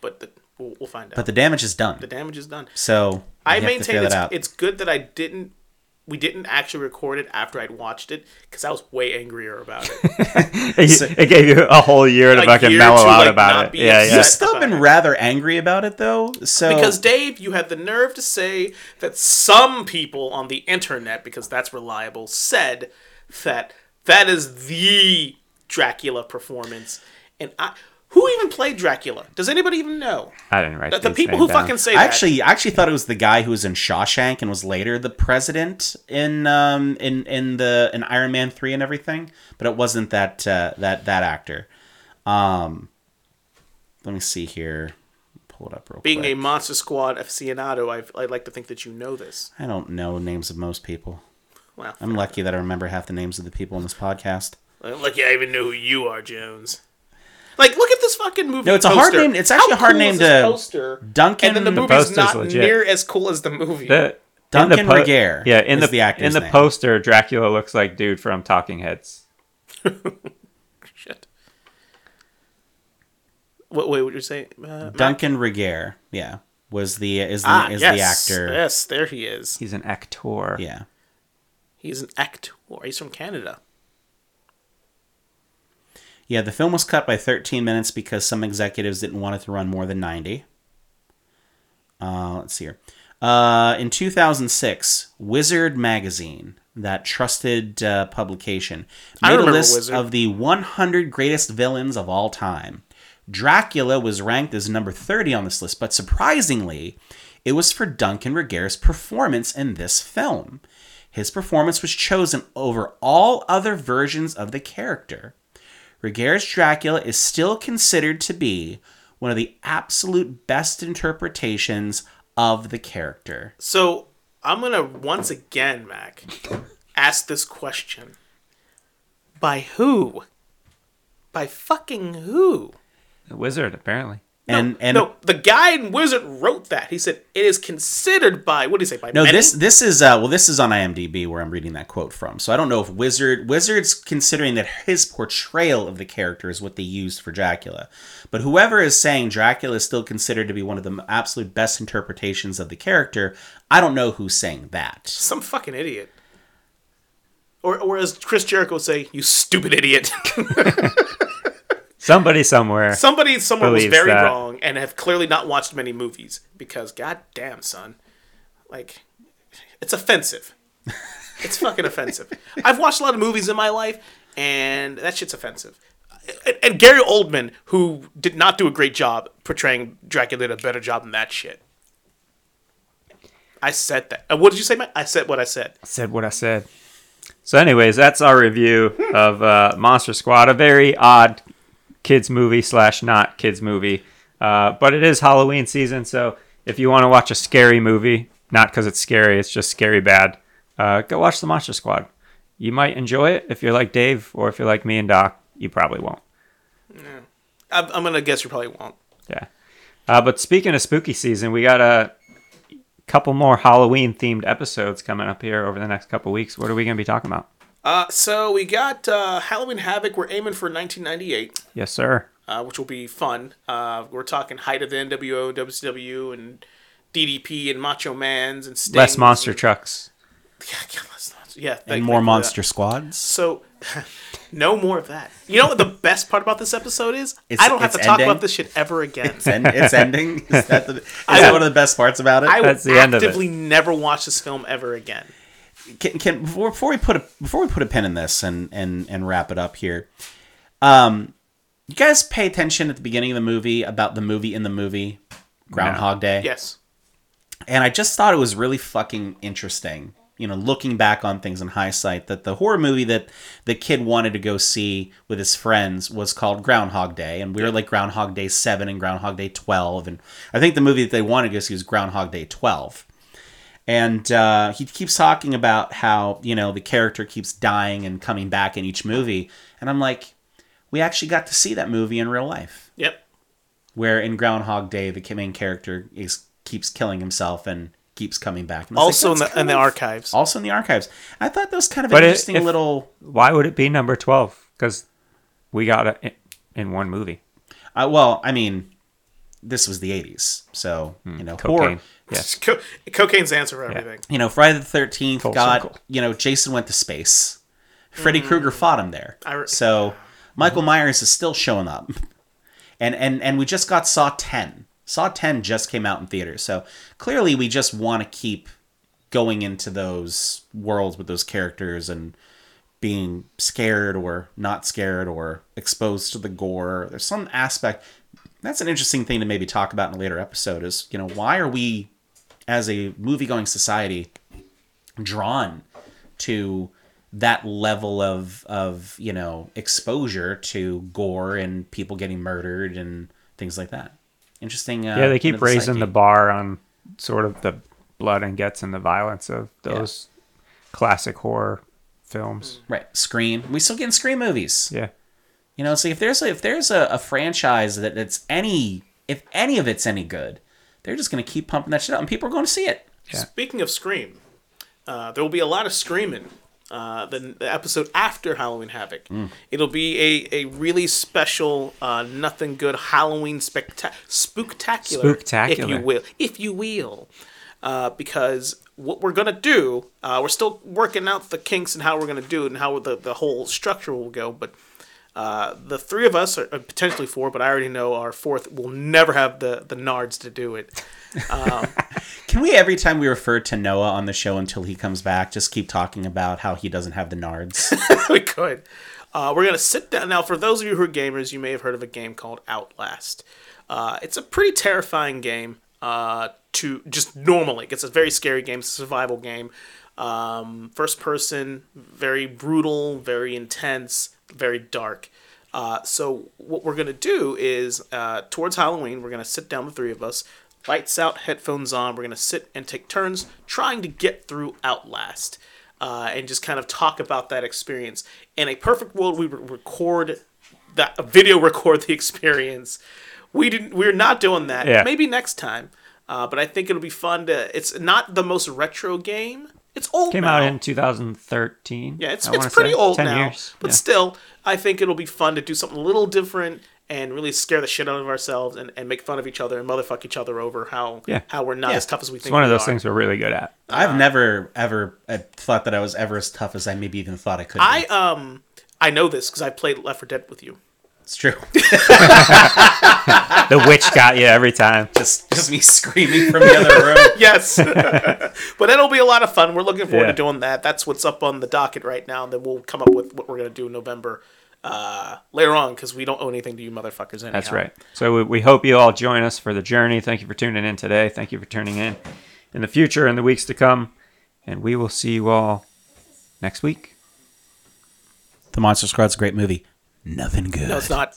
But the, we'll, we'll find out. but the damage is done the damage is done. so I you have to maintain it's, that it's good that I didn't. We didn't actually record it after I'd watched it because I was way angrier about it. *laughs* it, it gave you a whole year to fucking mellow to, out like, about it. Yeah, yeah. You've still been it. rather angry about it though so Because Dave, you had the nerve to say that some people on the internet, because that's reliable, said that that is the Dracula performance, and I. Who even played Dracula? Does anybody even know? I didn't write The, the people names who down. fucking say I that. actually I actually thought it was the guy who was in Shawshank and was later the president in um in in the in Iron Man 3 and everything, but it wasn't that uh, that that actor. Um let me see here. Pull it up real being a. Monster Squad aficionado, I've, I'd like to think that you know this. I don't know names of most people. Well, I'm lucky that I remember half the names of the people in this podcast. I'm lucky I even know who you are, Jones. Like, look at this fucking movie. No, it's a hard name- it's actually How a hard cool name is this to- Poster? Duncan and then the the movie's not legit. near as cool as the movie. The, in Duncan the Regehr Yeah, in is the, the actor's in the name. poster, Dracula looks like dude from Talking Heads. *laughs* Shit. What? Wait, what you say? Uh, Duncan Regehr, yeah, was the is the Ah, is yes, the actor. Yes, there he is. He's an actor. Yeah. He's an actor. He's from Canada. Yeah, the film was cut by 13 minutes because some executives didn't want it to run more than 90. Uh, let's see here. Uh, in 2006, Wizard magazine, that trusted uh, publication, made a list Wizard. of the 100 greatest villains of all time. Dracula was ranked as number 30 on this list, but surprisingly, it was for Duncan Regehr's performance in this film. His performance was chosen over all other versions of the character. Regehr's Dracula is still considered to be one of the absolute best interpretations of the character. So I'm gonna once again, Mac, ask this question: By who? By fucking who? The wizard, apparently. And no, and no, the guy in Wizard wrote that. He said it is considered by what did he say by No, many? this this is uh well this is on IMDb where I'm reading that quote from. So I don't know if Wizard Wizard's considering that his portrayal of the character is what they used for Dracula. But whoever is saying Dracula is still considered to be one of the absolute best interpretations of the character, I don't know who's saying that. some fucking idiot. Or, or as Chris Jericho would say, "You stupid idiot." *laughs* *laughs* Somebody somewhere. Somebody somewhere was very that. wrong and have clearly not watched many movies because, goddamn, son, like, it's offensive. *laughs* It's fucking offensive. I've watched a lot of movies in my life, and that shit's offensive. And, and Gary Oldman, who did not do a great job portraying Dracula, did a better job than that shit. I said that. Uh, what did you say, Matt? I said what I said. said what I said. So, anyways, that's our review *laughs* of uh, Monster Squad, a very odd kids movie slash not kids movie, uh, but it is Halloween season. So, if you want to watch a scary movie, not because it's scary, it's just scary bad, uh, go watch the Monster Squad. You might enjoy it if you're like Dave, or if you're like me and Doc, you probably won't. I'm, I'm gonna guess you probably won't. Yeah. Uh, but speaking of spooky season, we got a couple more Halloween themed episodes coming up here over the next couple weeks. What are we going to be talking about? Uh, so we got uh, Halloween Havoc. We're aiming for 1998. Yes, sir. uh, which will be fun. Uh, we're talking height of the NWO, WCW, and DDP and Macho Man's and Stings Less monster and- trucks. Yeah, *laughs* yeah, less monster. Yeah, thank- And more monster that. squads. So, *laughs* no more of that. You know what the best part about this episode is? It's- I don't have to it's talk about this shit ever again. It's, end, it's ending. Is that, the, *laughs* is I that one of the best parts about it? I That's the end of it. actively never watch this film ever again. Can, can before, before we put a before we put a pin in this and and and wrap it up here um you guys pay attention at the beginning of the movie about the movie in the movie groundhog day? Yes. and i just thought it was really fucking interesting you know looking back on things in hindsight that the horror movie that the kid wanted to go see with his friends was called groundhog day. And we were like groundhog day 7 and groundhog day 12 and i think the movie that they wanted to go see was groundhog day 12 and uh, he keeps talking about how you know the character keeps dying and coming back in each movie and i'm like we actually got to see that movie in real life Yep. where in groundhog day the main character is keeps killing himself and keeps coming back And Also like, in the "That's in the archives. also in the archives i thought that was kind of But an it- interesting if- little Why would it be number 12? Because we got it in- in one movie. uh, well i mean this was the 80s so you know horror. Cocaine. Yes. Co- cocaine's the answer for everything. you know friday the 13th Full got circle. you know jason went to space. Freddy hmm. krueger fought him there. I re- so michael myers is still showing up. *laughs* And and and we just got saw 10 saw 10 just came out in theaters. So clearly we just want to keep going into those worlds with those characters and being scared or not scared or exposed to the gore. There's some aspect that's an interesting thing to maybe talk about in a later episode is you know why are we as a movie going society drawn to that level of of you know exposure to gore and people getting murdered and things like that interesting uh, Yeah, they keep raising the psyche. bar on sort of the blood and guts and the violence of those classic horror films. right scream we still getting scream movies Yeah. You know, so if there's a, if there's a, a franchise that it's any if any of it's any good, they're just gonna keep pumping that shit out, and people are going to see it. Yeah. Speaking of Scream, uh, there will be a lot of screaming. Uh, the, the episode after Halloween Havoc, Mm. it'll be a, a really special, uh, nothing good Halloween spectac spooktacular, if you will, if you will, uh, because what we're gonna do, uh, we're still working out the kinks and how we're gonna do it and how the the whole structure will go, but. Uh, the three of us, are uh, potentially four, but I already know our fourth will never have the, the nards to do it. *laughs* Can we every time we refer to Noah on the show until he comes back, just keep talking about how he doesn't have the nards? *laughs* we could. Uh, we're gonna sit down now. For those of you who are gamers, you may have heard of a game called Outlast. Uh, it's a pretty terrifying game. Uh, to just normally, it's a very scary game. It's a survival game. Um, first person, very brutal, very intense, very dark. Uh, so what we're gonna do is uh, towards Halloween, we're gonna sit down the three of us, lights out, headphones on. We're gonna sit and take turns trying to get through Outlast uh, and just kind of talk about that experience. In a perfect world, we would record that video *laughs* record the experience we didn't. We're not doing that. Yeah. Maybe next time. Uh, but I think it'll be fun to. It's not the most retro game. It's old. Came now. out in 2013. Yeah, it's it's pretty say. old 10 now. Years. But yeah. still, I think it'll be fun to do something a little different and really scare the shit out of ourselves and, and make fun of each other and motherfuck each other over how Yeah. how we're not Yeah. as tough as we think. it's one of those are. things we're really good at. I've never ever uh, thought that I was ever as tough as I maybe even thought I could. Be. I um I know this because I played Left 4 Dead with you. It's true. *laughs* The witch got you every time. just just me screaming from the other room. *laughs* Yes, *laughs* but that'll be a lot of fun. We're looking forward Yeah. to doing that. That's what's up on the docket right now. And then we'll come up with what we're gonna do in November uh, later on because we don't owe anything to you motherfuckers. Anyhow. That's right. So we, we hope you all join us for the journey. Thank you for tuning in today. Thank you for tuning in in the future and the weeks to come. And we will see you all next week. The Monster Squad's a great movie. Nothing good. No, it's not.